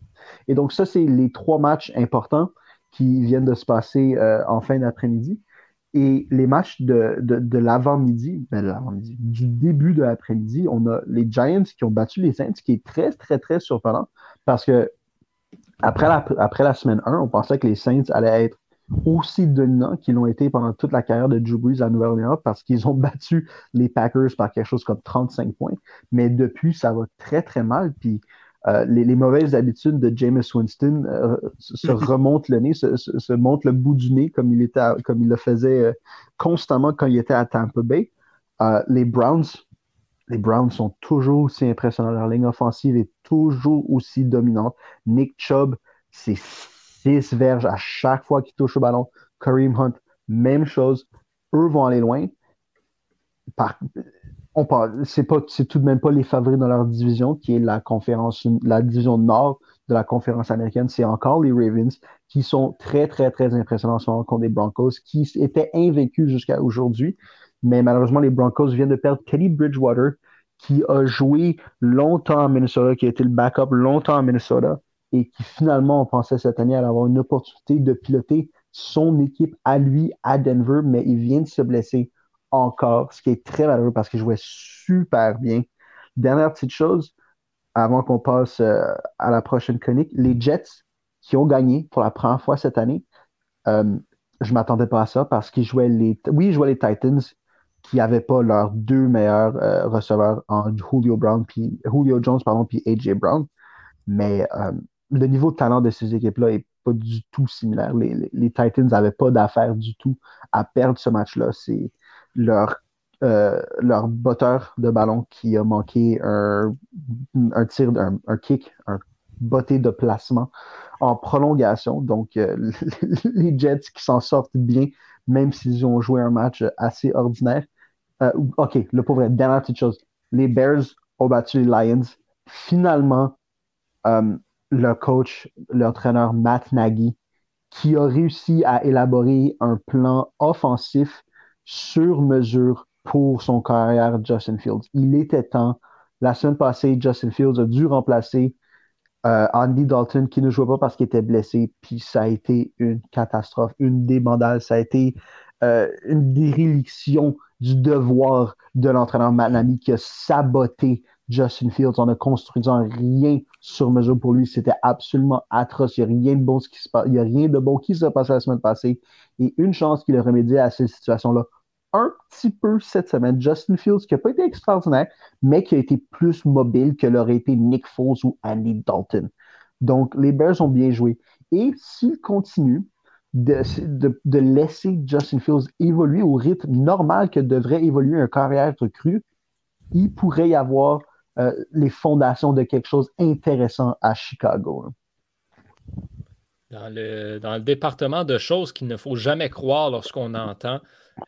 Et donc, ça, c'est les trois matchs importants qui viennent de se passer euh, en fin d'après-midi. Et les matchs de, de, de l'avant-midi, ben l'avant-midi, du début de l'après-midi, on a les Giants qui ont battu les Saints, ce qui est très, très, très surprenant parce que après la, après la semaine 1, on pensait que les Saints allaient être aussi dominants qu'ils l'ont été pendant toute la carrière de Drew Brees à Nouvelle-Orléans parce qu'ils ont battu les Packers par quelque chose comme 35 points. Mais depuis, ça va très, très mal. Puis euh, les, mauvaises habitudes de Jameis Winston euh, se [LAUGHS] remontent le nez, se, se, montent le bout du nez comme il, était comme il le faisait euh, constamment quand il était à Tampa Bay. les Browns les Browns sont toujours aussi impressionnants. Leur ligne offensive est toujours aussi dominante. Nick Chubb, c'est six verges à chaque fois qu'il touche au ballon. Kareem Hunt, même chose. Eux vont aller loin. On c'est pas, c'est tout de même pas les favoris dans leur division, qui est la conférence, la division nord de la conférence américaine. C'est encore les Ravens qui sont très, très, très impressionnants en ce moment contre les Broncos, qui étaient invaincus jusqu'à aujourd'hui. Mais malheureusement, les Broncos viennent de perdre Kelly Bridgewater, qui a joué longtemps à Minnesota, qui a été le backup longtemps à Minnesota, et qui finalement, on pensait cette année avoir une opportunité de piloter son équipe à lui, à Denver, mais il vient de se blesser encore, ce qui est très malheureux parce qu'il jouait super bien. Dernière petite chose, avant qu'on passe euh, à la prochaine chronique, les Jets qui ont gagné pour la première fois cette année, euh, je ne m'attendais pas à ça parce qu'ils jouaient les. Oui, ils jouaient les Titans, qui n'avaient pas leurs deux meilleurs euh, receveurs en Julio Brown Julio Jones pardon puis AJ Brown mais le niveau de talent de ces équipes-là est pas du tout similaire les, Titans n'avaient pas d'affaire du tout à perdre ce match-là c'est leur euh, leur botteur de ballon qui a manqué un, un tir, un, un, kick, un botté de placement en prolongation. Donc, [LAUGHS] les Jets qui s'en sortent bien, même s'ils ont joué un match assez ordinaire. Euh, OK, le pauvre, dernière petite chose. Les Bears ont battu les Lions. Finalement, euh, leur coach, leur entraîneur Matt Nagy, qui a réussi à élaborer un plan offensif sur mesure pour son carrière Justin Fields. Il était temps. La semaine passée, Justin Fields a dû remplacer euh, Andy Dalton qui ne jouait pas parce qu'il était blessé. Puis ça a été une catastrophe, une débandade. Ça a été une déréliction du devoir de l'entraîneur Manami qui a saboté Justin Fields en ne construisant rien sur mesure pour lui. C'était absolument atroce. Il n'y a rien de bon qui se de s'est passé la semaine passée. Et une chance qu'il a remédié à cette situation-là un petit peu cette semaine. Justin Fields, qui n'a pas été extraordinaire, mais qui a été plus mobile que l'aurait été Nick Foles ou Andy Dalton. Donc, les Bears ont bien joué. Et s'ils continuent, de, laisser Justin Fields évoluer au rythme normal que devrait évoluer un carrière recrue, il pourrait y avoir euh, les fondations de quelque chose d'intéressant à Chicago. dans le, dans le département de choses qu'il ne faut jamais croire lorsqu'on entend.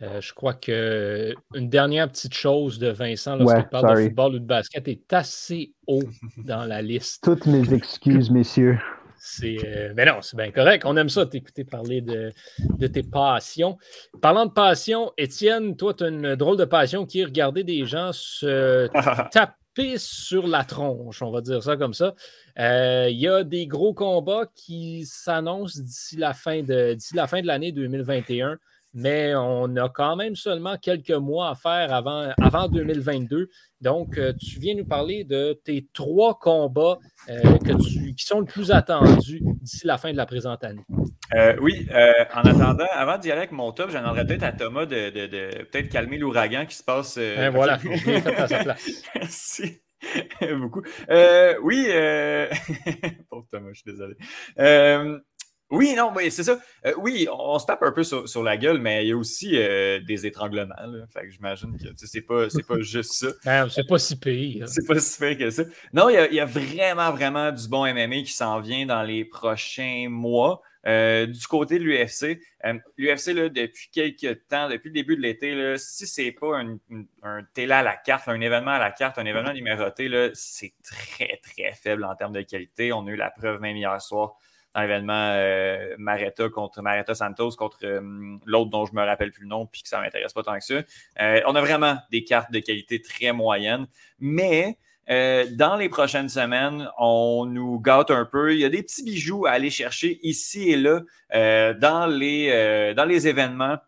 Euh, je crois que une dernière petite chose de Vincent lorsqu'il parle de football ou de basket est assez haut dans la liste. Toutes mes excuses, messieurs. C'est, euh, mais non, c'est bien correct. On aime ça, t'écouter parler de, de, tes passions. Parlant de passion, Étienne, toi, tu as une drôle de passion qui est regarder des gens se [LAUGHS] taper sur la tronche, on va dire ça comme ça. Euh, il y a des gros combats qui s'annoncent d'ici d'ici la fin de l'année 2021 mais on a quand même seulement quelques mois à faire avant, avant 2022. Donc, euh, tu viens nous parler de tes trois combats euh, qui sont le plus attendus d'ici la fin de la présente année. Euh, oui, en attendant, avant d'y aller avec mon top, j'en peut-être à Thomas de, peut-être calmer l'ouragan qui se passe. Ben voilà, à sa place. [LAUGHS] Merci. beaucoup. oui, [LAUGHS] pauvre Thomas, je suis désolé. Oui, non, mais c'est ça. Euh, oui, on, se tape un peu sur, la gueule, mais il y a aussi euh, des étranglements. Fait que j'imagine que c'est pas, pas juste ça. Ben, [LAUGHS] c'est pas si pire. C'est pas si pire que ça. Non, il y, a, vraiment, vraiment du bon MMA qui s'en vient dans les prochains mois. Euh, du côté de l'UFC, l'UFC, depuis quelques temps, depuis le début de l'été, si c'est pas un, un, télé à la carte, un événement à la carte, un événement numéroté, c'est très, très faible en termes de qualité. On a eu la preuve même hier soir dans l'événement euh, Maretta contre Maretta Santos contre euh, l'autre dont je me rappelle plus le nom puis que ça m'intéresse pas tant que ça. Euh, on a vraiment des cartes de qualité très moyennes, mais dans les prochaines semaines, on nous gâte un peu. Il y a des petits bijoux à aller chercher ici et là dans, les, dans les événements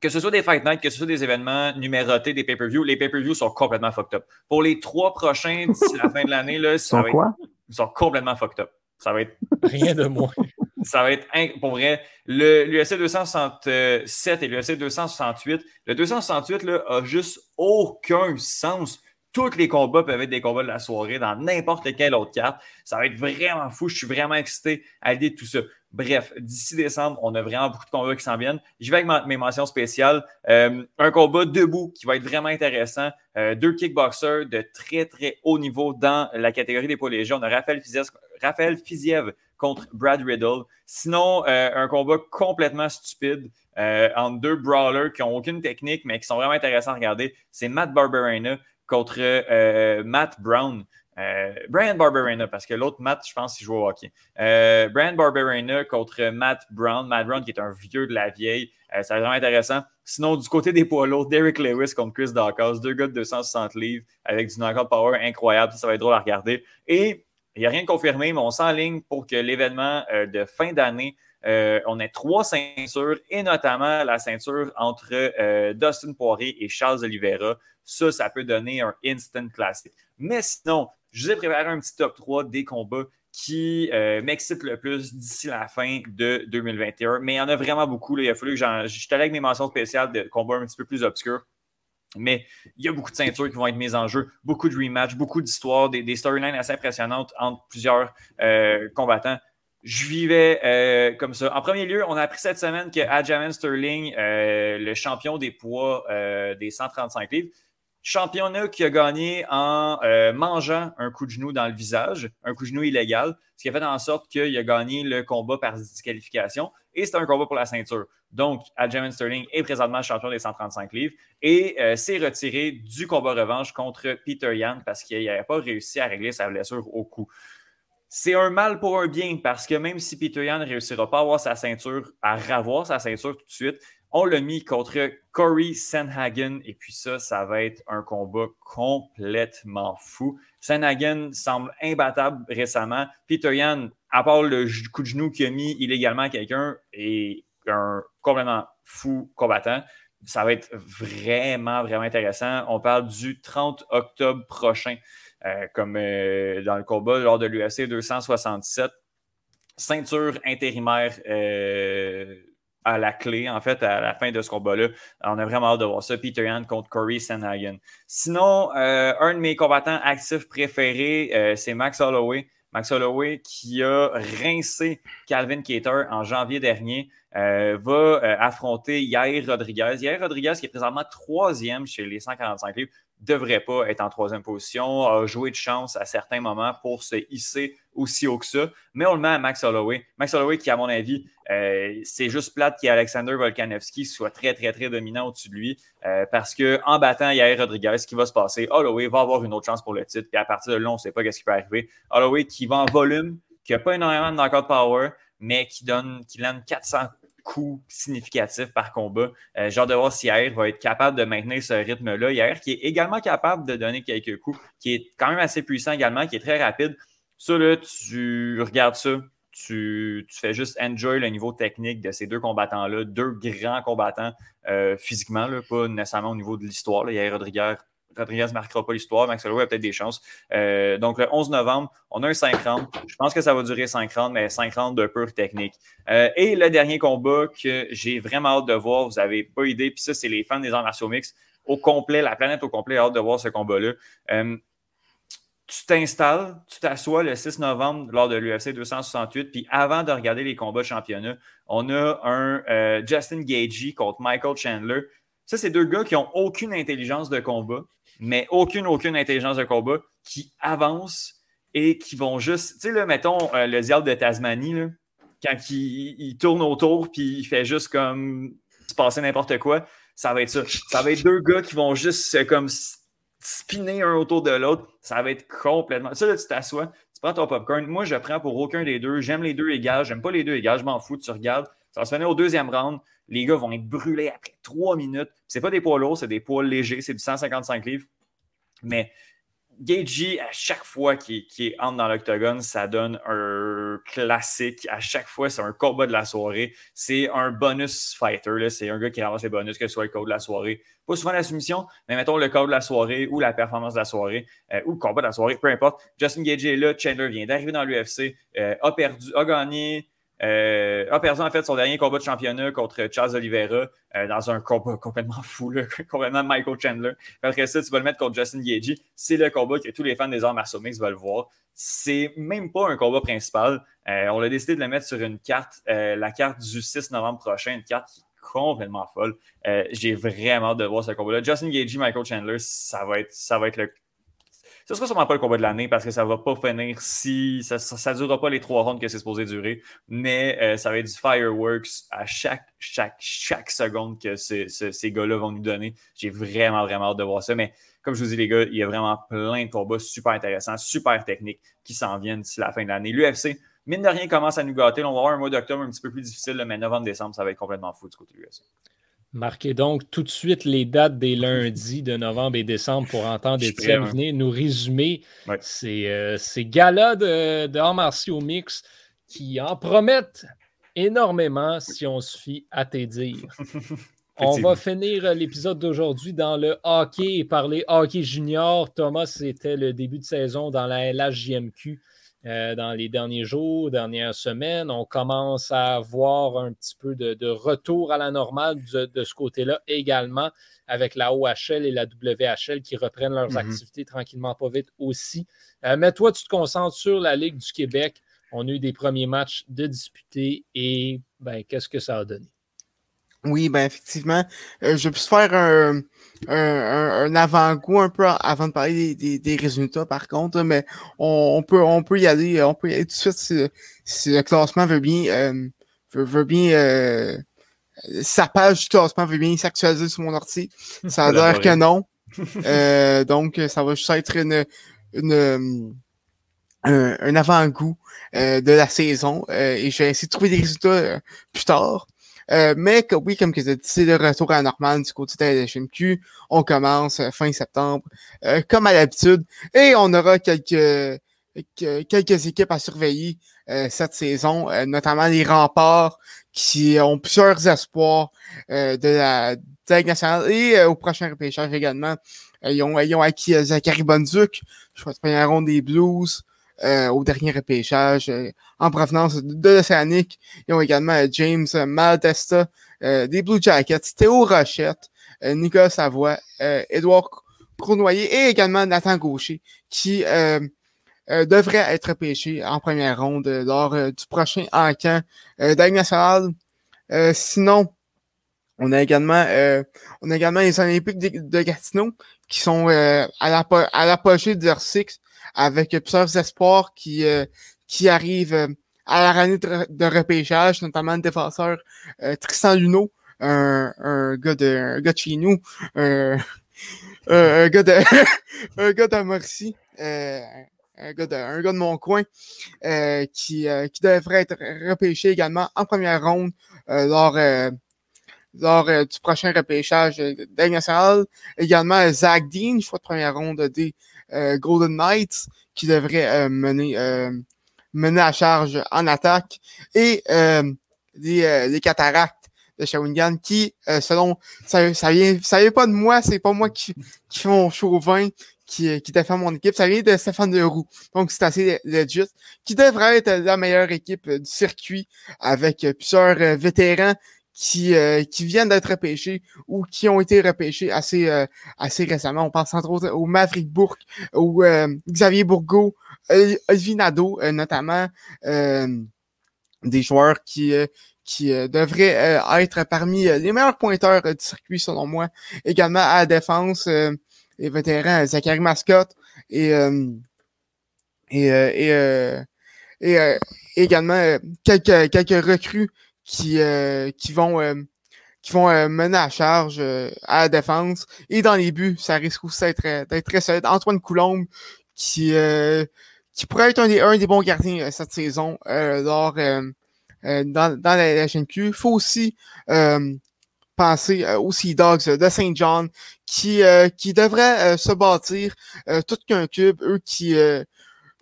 que ce soit des Fight Night, que ce soit des événements numérotés, des pay-per-view, les pay-per-view sont complètement fucked up. Pour les trois prochains d'ici la [LAUGHS] fin de l'année, là, ça quoi? ils sont complètement fucked up. Ça va être. [LAUGHS] Rien de moins. [LAUGHS] ça va être. Pour vrai, l'UFC 267 et l'UFC 268, le 268 là, a juste aucun sens. Tous les combats peuvent être des combats de la soirée dans n'importe quelle autre carte. Ça va être vraiment fou. Je suis vraiment excité à l'idée de tout ça. Bref, d'ici décembre, on a vraiment beaucoup de combats qui s'en viennent. Je vais avec mes mentions spéciales. Euh, un combat debout qui va être vraiment intéressant. Euh, deux kickboxers de très, très haut niveau dans la catégorie des poids légers. On a Raphaël Fiziev, Raphaël Fiziev contre Brad Riddle. Sinon, euh, un combat complètement stupide entre deux brawlers qui n'ont aucune technique, mais qui sont vraiment intéressants à regarder. C'est Matt Barberena contre Matt Brown. Euh, Brian Barberena, parce que l'autre Matt, je pense, il joue au hockey. Euh, Brian Barberena contre Matt Brown. Matt Brown, qui est un vieux de la vieille. Euh, ça va vraiment intéressant. Sinon, du côté des poids lourds, Derek Lewis contre Chris Dawkins, deux gars de 260 livres avec du knockout power incroyable. Ça, va être drôle à regarder. Et il n'y a rien de confirmé, mais on s'enligne pour que l'événement de fin d'année, on ait trois ceintures et notamment la ceinture entre Dustin Poirier et Charles Oliveira. Ça, ça peut donner un instant classique. Mais sinon, je vous ai préparé un petit top 3 des combats qui euh, m'excitent le plus d'ici la fin de 2021. Mais il y en a vraiment beaucoup. Il a fallu que je avec mes mentions spéciales de combats un petit peu plus obscurs. Mais il y a beaucoup de ceintures qui vont être mises en jeu, beaucoup de rematchs, beaucoup d'histoires, des, storylines assez impressionnantes entre plusieurs euh, combattants. Je vivais euh, comme ça. En premier lieu, on a appris cette semaine que Sterling, le champion des poids des 135 livres, championnat qui a gagné en euh, mangeant un coup de genou dans le visage, un coup de genou illégal, ce qui a fait en sorte qu'il a gagné le combat par disqualification et c'était un combat pour la ceinture. Donc, Aljamain Sterling est présentement champion des 135 livres et euh, s'est retiré du combat revanche contre Peter Yan parce qu'il n'avait pas réussi à régler sa blessure au cou. C'est un mal pour un bien parce que même si Peter Yan ne réussira pas à avoir sa ceinture, à ravoir sa ceinture tout de suite, on l'a mis contre Corey Sanhagen et puis ça, ça va être un combat complètement fou. Sanhagen semble imbattable récemment. Peter Yan, à part le coup de genou qu'il a mis illégalement à quelqu'un, est un complètement fou combattant. Ça va être vraiment, vraiment intéressant. On parle du 30 octobre prochain, euh, comme euh, dans le combat lors de l'UFC 267. Ceinture intérimaire. Euh, à la clé, en fait, à la fin de ce combat-là. On a vraiment hâte de voir ça. Peter Yan contre Corey Sanhagen. Sinon, euh, un de mes combattants actifs préférés, euh, c'est Max Holloway. Max Holloway qui a rincé Calvin Cater en janvier dernier. Euh, va affronter Yair Rodriguez. Yair Rodriguez qui est présentement troisième chez les 145 livres. Devrait pas être en troisième position, a joué de chance à certains moments pour se hisser aussi haut que ça. Mais on le met à Max Holloway. Max Holloway, qui, à mon avis, euh, c'est juste plate qu'Alexander Volkanovski soit très, très, très dominant au-dessus de lui. Euh, parce qu'en battant Yair Rodriguez, ce qui va se passer? Holloway va avoir une autre chance pour le titre. Puis à partir de là, on ne sait pas ce qui peut arriver. Holloway qui va en volume, qui n'a pas énormément de knockout power, mais qui donne, qui lance 400 coups significatifs par combat. Euh, genre de voir si Yair va être capable de maintenir ce rythme-là. Yair qui est également capable de donner quelques coups, qui est quand même assez puissant également, qui est très rapide. Ça, là, tu regardes ça, tu, fais juste enjoy le niveau technique de ces deux combattants-là, deux grands combattants euh, physiquement, là, pas nécessairement au niveau de l'histoire. Yair Rodriguez Rodriguez ne marquera pas l'histoire. Max Holloway a peut-être des chances. Euh, donc, le 11 novembre, on a un 5 rounds. Je pense que ça va durer 5 rounds, mais 5 rounds de pure technique. Euh, et le dernier combat que j'ai vraiment hâte de voir, vous n'avez pas idée, puis ça, c'est les fans des arts martiaux mix au complet, la planète au complet a hâte de voir ce combat-là. Euh, tu t'installes, tu t'assois le 6 novembre lors de l'UFC 268, puis avant de regarder les combats de championnat, on a un Justin Gagey contre Michael Chandler. Ça, c'est deux gars qui n'ont aucune intelligence de combat mais aucune, aucune intelligence de combat qui avance et qui vont juste. Tu sais, là, mettons euh, le diable de Tasmanie, là, quand il, tourne autour puis il fait juste comme se passer n'importe quoi, ça va être ça. Ça va être deux gars qui vont juste comme spinner un autour de l'autre. Ça va être complètement. Ça, là, tu t'assois, tu prends ton popcorn. Moi, je prends pour aucun des deux. J'aime les deux égales. J'aime pas les deux égales. Je m'en fous. Tu regardes. Ça va se finir au deuxième round. Les gars vont être brûlés après trois minutes. C'est pas des poids lourds, c'est des poids légers, c'est du 155 livres. Mais Gagey, à chaque fois qu'il entre dans l'octogone, ça donne un classique. À chaque fois, c'est un combat de la soirée. C'est un bonus fighter. C'est un gars qui ramasse les bonus, que ce soit le code de la soirée. Pas souvent la soumission, mais mettons le code de la soirée ou la performance de la soirée euh, ou le combat de la soirée, peu importe. Justin Gagey est là. Chandler vient d'arriver dans l'UFC, euh, a perdu, a gagné euh, a perdu en fait son dernier combat de championnat contre Charles Oliveira euh, dans un combat complètement [LAUGHS] fou, complètement Michael Chandler. Après ça, tu vas le mettre contre Justin Gagey. C'est le combat que tous les fans des arts martiaux mix veulent voir. C'est même pas un combat principal. Euh, on a décidé de le mettre sur une carte, la carte du 6 novembre prochain, une carte qui est complètement folle. J'ai vraiment hâte de voir ce combat-là. Justin Gagey, Michael Chandler, ça va être, ça va être le ce sera sûrement pas le combat de l'année parce que ça va pas finir si. Ça ne durera pas les trois rounds que c'est supposé durer, mais euh, ça va être du fireworks à chaque, chaque, chaque seconde que ces gars-là vont nous donner. J'ai vraiment, vraiment hâte de voir ça. Mais comme je vous dis, les gars, il y a vraiment plein de combats super intéressants, super techniques qui s'en viennent d'ici la fin de l'année. L'UFC, mine de rien, commence à nous gâter. On va avoir un mois d'octobre un petit peu plus difficile, mais novembre-décembre, ça va être complètement fou du côté de l'UFC. Marquez donc tout de suite les dates des lundis de novembre et décembre pour entendre Étienne venir nous résumer ces, euh, ces galas de, de arts martiaux mix qui en promettent énormément si on se fie à tes dires. [LAUGHS] on va finir l'épisode d'aujourd'hui dans le hockey et parler hockey junior. Thomas, c'était le début de saison dans la LHJMQ. Euh, dans les derniers jours, dernières semaines. On commence à voir un petit peu de, retour à la normale de, ce côté-là également avec la OHL et la WHL qui reprennent leurs mm-hmm. activités tranquillement, pas vite aussi. Euh, mais toi, tu te concentres sur la Ligue du Québec. On a eu des premiers matchs de disputés et ben, qu'est-ce que ça a donné? Oui, ben effectivement. Euh, je vais faire un, un, avant-goût un peu avant de parler des, résultats, par contre, mais on, peut, on peut y aller, on peut y aller tout de suite si, le classement veut bien, euh, veut, bien euh, sa page du classement veut bien s'actualiser sur mon ordi. Ça a [LAUGHS] l'air que non. [LAUGHS] donc, ça va juste être une, une un, avant-goût de la saison et je vais essayer de trouver des résultats plus tard. Euh, mais oui, comme que tu c'est le retour à la normale du côté de la HMQ. On commence euh, fin septembre, euh, comme à l'habitude. Et on aura quelques, quelques équipes à surveiller cette saison, notamment les remparts qui ont plusieurs espoirs de la Ligue nationale et au prochain repêchage également. ils, ont, ils ont acquis Zachary Bonduc, je crois, première ronde des Blues. Euh, au dernier repêchage euh, en provenance de l'Océanique. Ils ont également euh, James Malatesta des Blue Jackets, Théo Rochette, Nicolas Savoie, Edouard Cournoyer et également Nathan Gaucher qui devrait être pêché en première ronde lors du prochain encan euh, nationale. sinon, on a également on a également les Olympiques de, Gatineau qui sont euh, à l'apogée de leur cycle avec plusieurs espoirs qui, euh, qui arrivent euh, à la rannée de, repêchage, notamment le défenseur Tristan Luno, un, un, gars de, un gars de chez nous, un, un gars de un gars de [LAUGHS] Morcy, un gars de, un gars de mon coin, qui, qui devrait être repêché également en première ronde lors lors euh, du prochain repêchage de. Également, Zach Dean, choix de première ronde des euh, Golden Knights, qui devrait euh, mener, mener à charge en attaque. Et les, les cataractes de Shawinigan qui, selon, ça, ça vient, ça vient pas de moi, c'est pas moi qui, qui fais mon chauvin, qui, qui défend mon équipe. Ça vient de Stéphane Leroux. Donc, c'est assez legit. Qui devrait être la meilleure équipe du circuit avec plusieurs vétérans qui, euh, qui viennent d'être repêchés ou qui ont été repêchés assez, euh, assez récemment. On pense entre autres au Maverick Bourque, ou euh, Xavier Bourgo, Olivier Nadeau, notamment des joueurs qui, qui devraient être parmi les meilleurs pointeurs du circuit, selon moi. Également à la défense, les vétérans Zachary Mascotte et, et, et, et également quelques, quelques recrues qui, euh, qui vont, euh, qui vont euh, mener à charge à la défense. Et dans les buts, ça risque aussi d'être, d'être très solide. Antoine Coulombe, qui, qui pourrait être un des, un des bons gardiens cette saison lors, dans, dans la, la Il faut aussi penser aux Sea Dogs de Saint John qui, qui devraient se bâtir tout qu'un cube, eux qui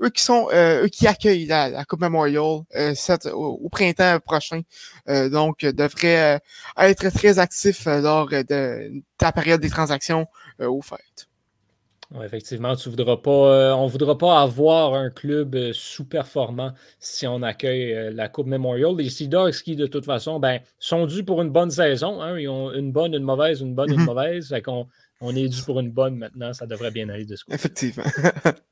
eux qui sont euh, eux qui accueillent la, Coupe Memorial euh, au, printemps prochain. Euh, donc, devraient être très actifs lors de, la période des transactions aux fêtes. effectivement, tu voudras pas, on ne voudra pas avoir un club sous-performant si on accueille la Coupe Memorial. Les Sea Dogs qui, de toute façon, ben, sont dus pour une bonne saison. Hein. ils ont une bonne, une mauvaise, une bonne, une mhm. mauvaise. on, on est dû pour une bonne maintenant. Ça devrait bien aller de ce côté. Effectivement. [LAUGHS]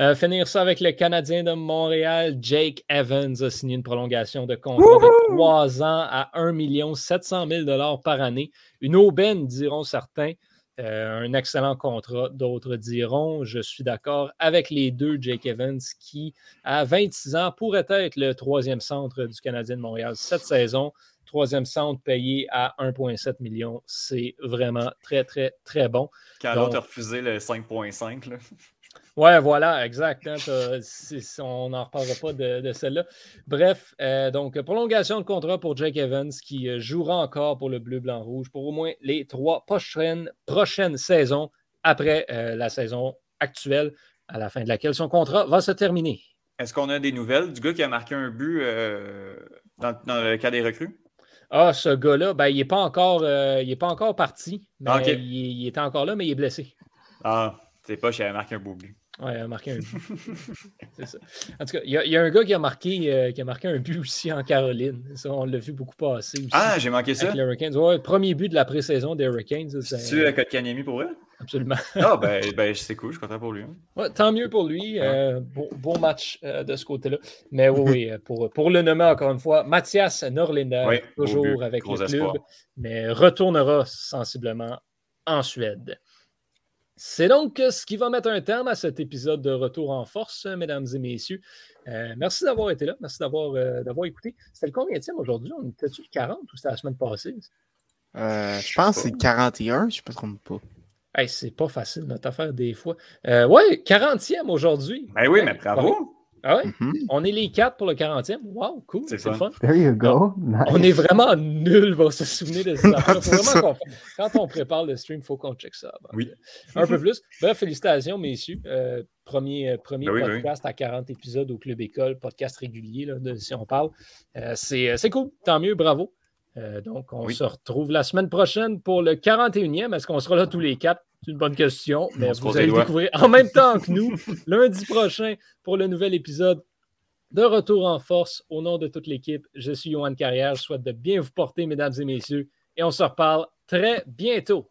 Euh, finir ça avec le Canadien de Montréal. Jake Evans a signé une prolongation de contrat de 3 ans à 1 700 000 par année. Une aubaine, diront certains. Euh, un excellent contrat, d'autres diront. Je suis d'accord avec les deux. Jake Evans, qui, à 26 ans, pourrait être le troisième centre du Canadien de Montréal cette saison. Troisième centre payé à 1,7 million. C'est vraiment très, très, très bon. Quand l'autre a refusé le 5,5. Ouais, voilà, exact. Hein, on n'en reparlera pas de, celle-là. Bref, euh, donc, prolongation de contrat pour Jake Evans qui euh, jouera encore pour le bleu, blanc, rouge pour au moins les trois prochaines, prochaines saisons après euh, la saison actuelle, à la fin de laquelle son contrat va se terminer. Est-ce qu'on a des nouvelles du gars qui a marqué un but dans, le cas des recrues? Ah, ce gars-là, ben, il n'est pas, encore, pas encore parti. Ah, il, il était encore là, mais il est blessé. Ah, c'est pas, j'ai marqué un beau but. Ouais, il a marqué un but. [LAUGHS] c'est ça. En tout cas, il y, a un gars qui a, marqué, euh, qui a marqué un but aussi en Caroline. Ça, on l'a vu beaucoup passer aussi. Ah, j'ai manqué ça? Ouais, premier but de la pré-saison des Hurricanes. C'est-tu à Kotkaniemi pour vrai? Absolument. [LAUGHS] ah, ben, ben c'est cool, je suis content pour lui. Hein. Ouais, tant mieux pour lui. Euh, bon, match euh, de ce côté-là. Mais oui, [LAUGHS] pour, pour le nommer encore une fois, Mathias Norlinder, toujours avec le club, mais retournera sensiblement en Suède. C'est donc ce qui va mettre un terme à cet épisode de Retour en force, mesdames et messieurs. Euh, merci d'avoir été là. Merci d'avoir euh, écouté. C'était le combien aujourd'hui? On était-tu le 40 ou c'était la semaine passée? Euh, je pense que c'est 41, je ne me trompe pas. c'est pas facile notre affaire des fois. oui, 40e aujourd'hui. Ben oui, mais bravo. Ah ouais? Mm-hmm. On est les quatre pour le 40e. Wow, cool. C'est fun. There you go. On est vraiment nuls pour se souvenir de ça. [LAUGHS] quand on prépare le stream, il faut qu'on check ça. oui. Un peu plus. Bref, félicitations, messieurs. Euh, premier euh, premier ben ben podcast à 40 épisodes au Club École, podcast régulier, là, si on parle. Euh, c'est cool. Tant mieux. Bravo. donc, on se retrouve la semaine prochaine pour le 41e. Est-ce qu'on sera là tous les quatre? C'est une bonne question, mais vous allez le découvrir en même temps que nous [LAUGHS] lundi prochain pour le nouvel épisode de Retour en force. Au nom de toute l'équipe, je suis Johan Carrière. Je souhaite de bien vous porter, mesdames et messieurs, et on se reparle très bientôt.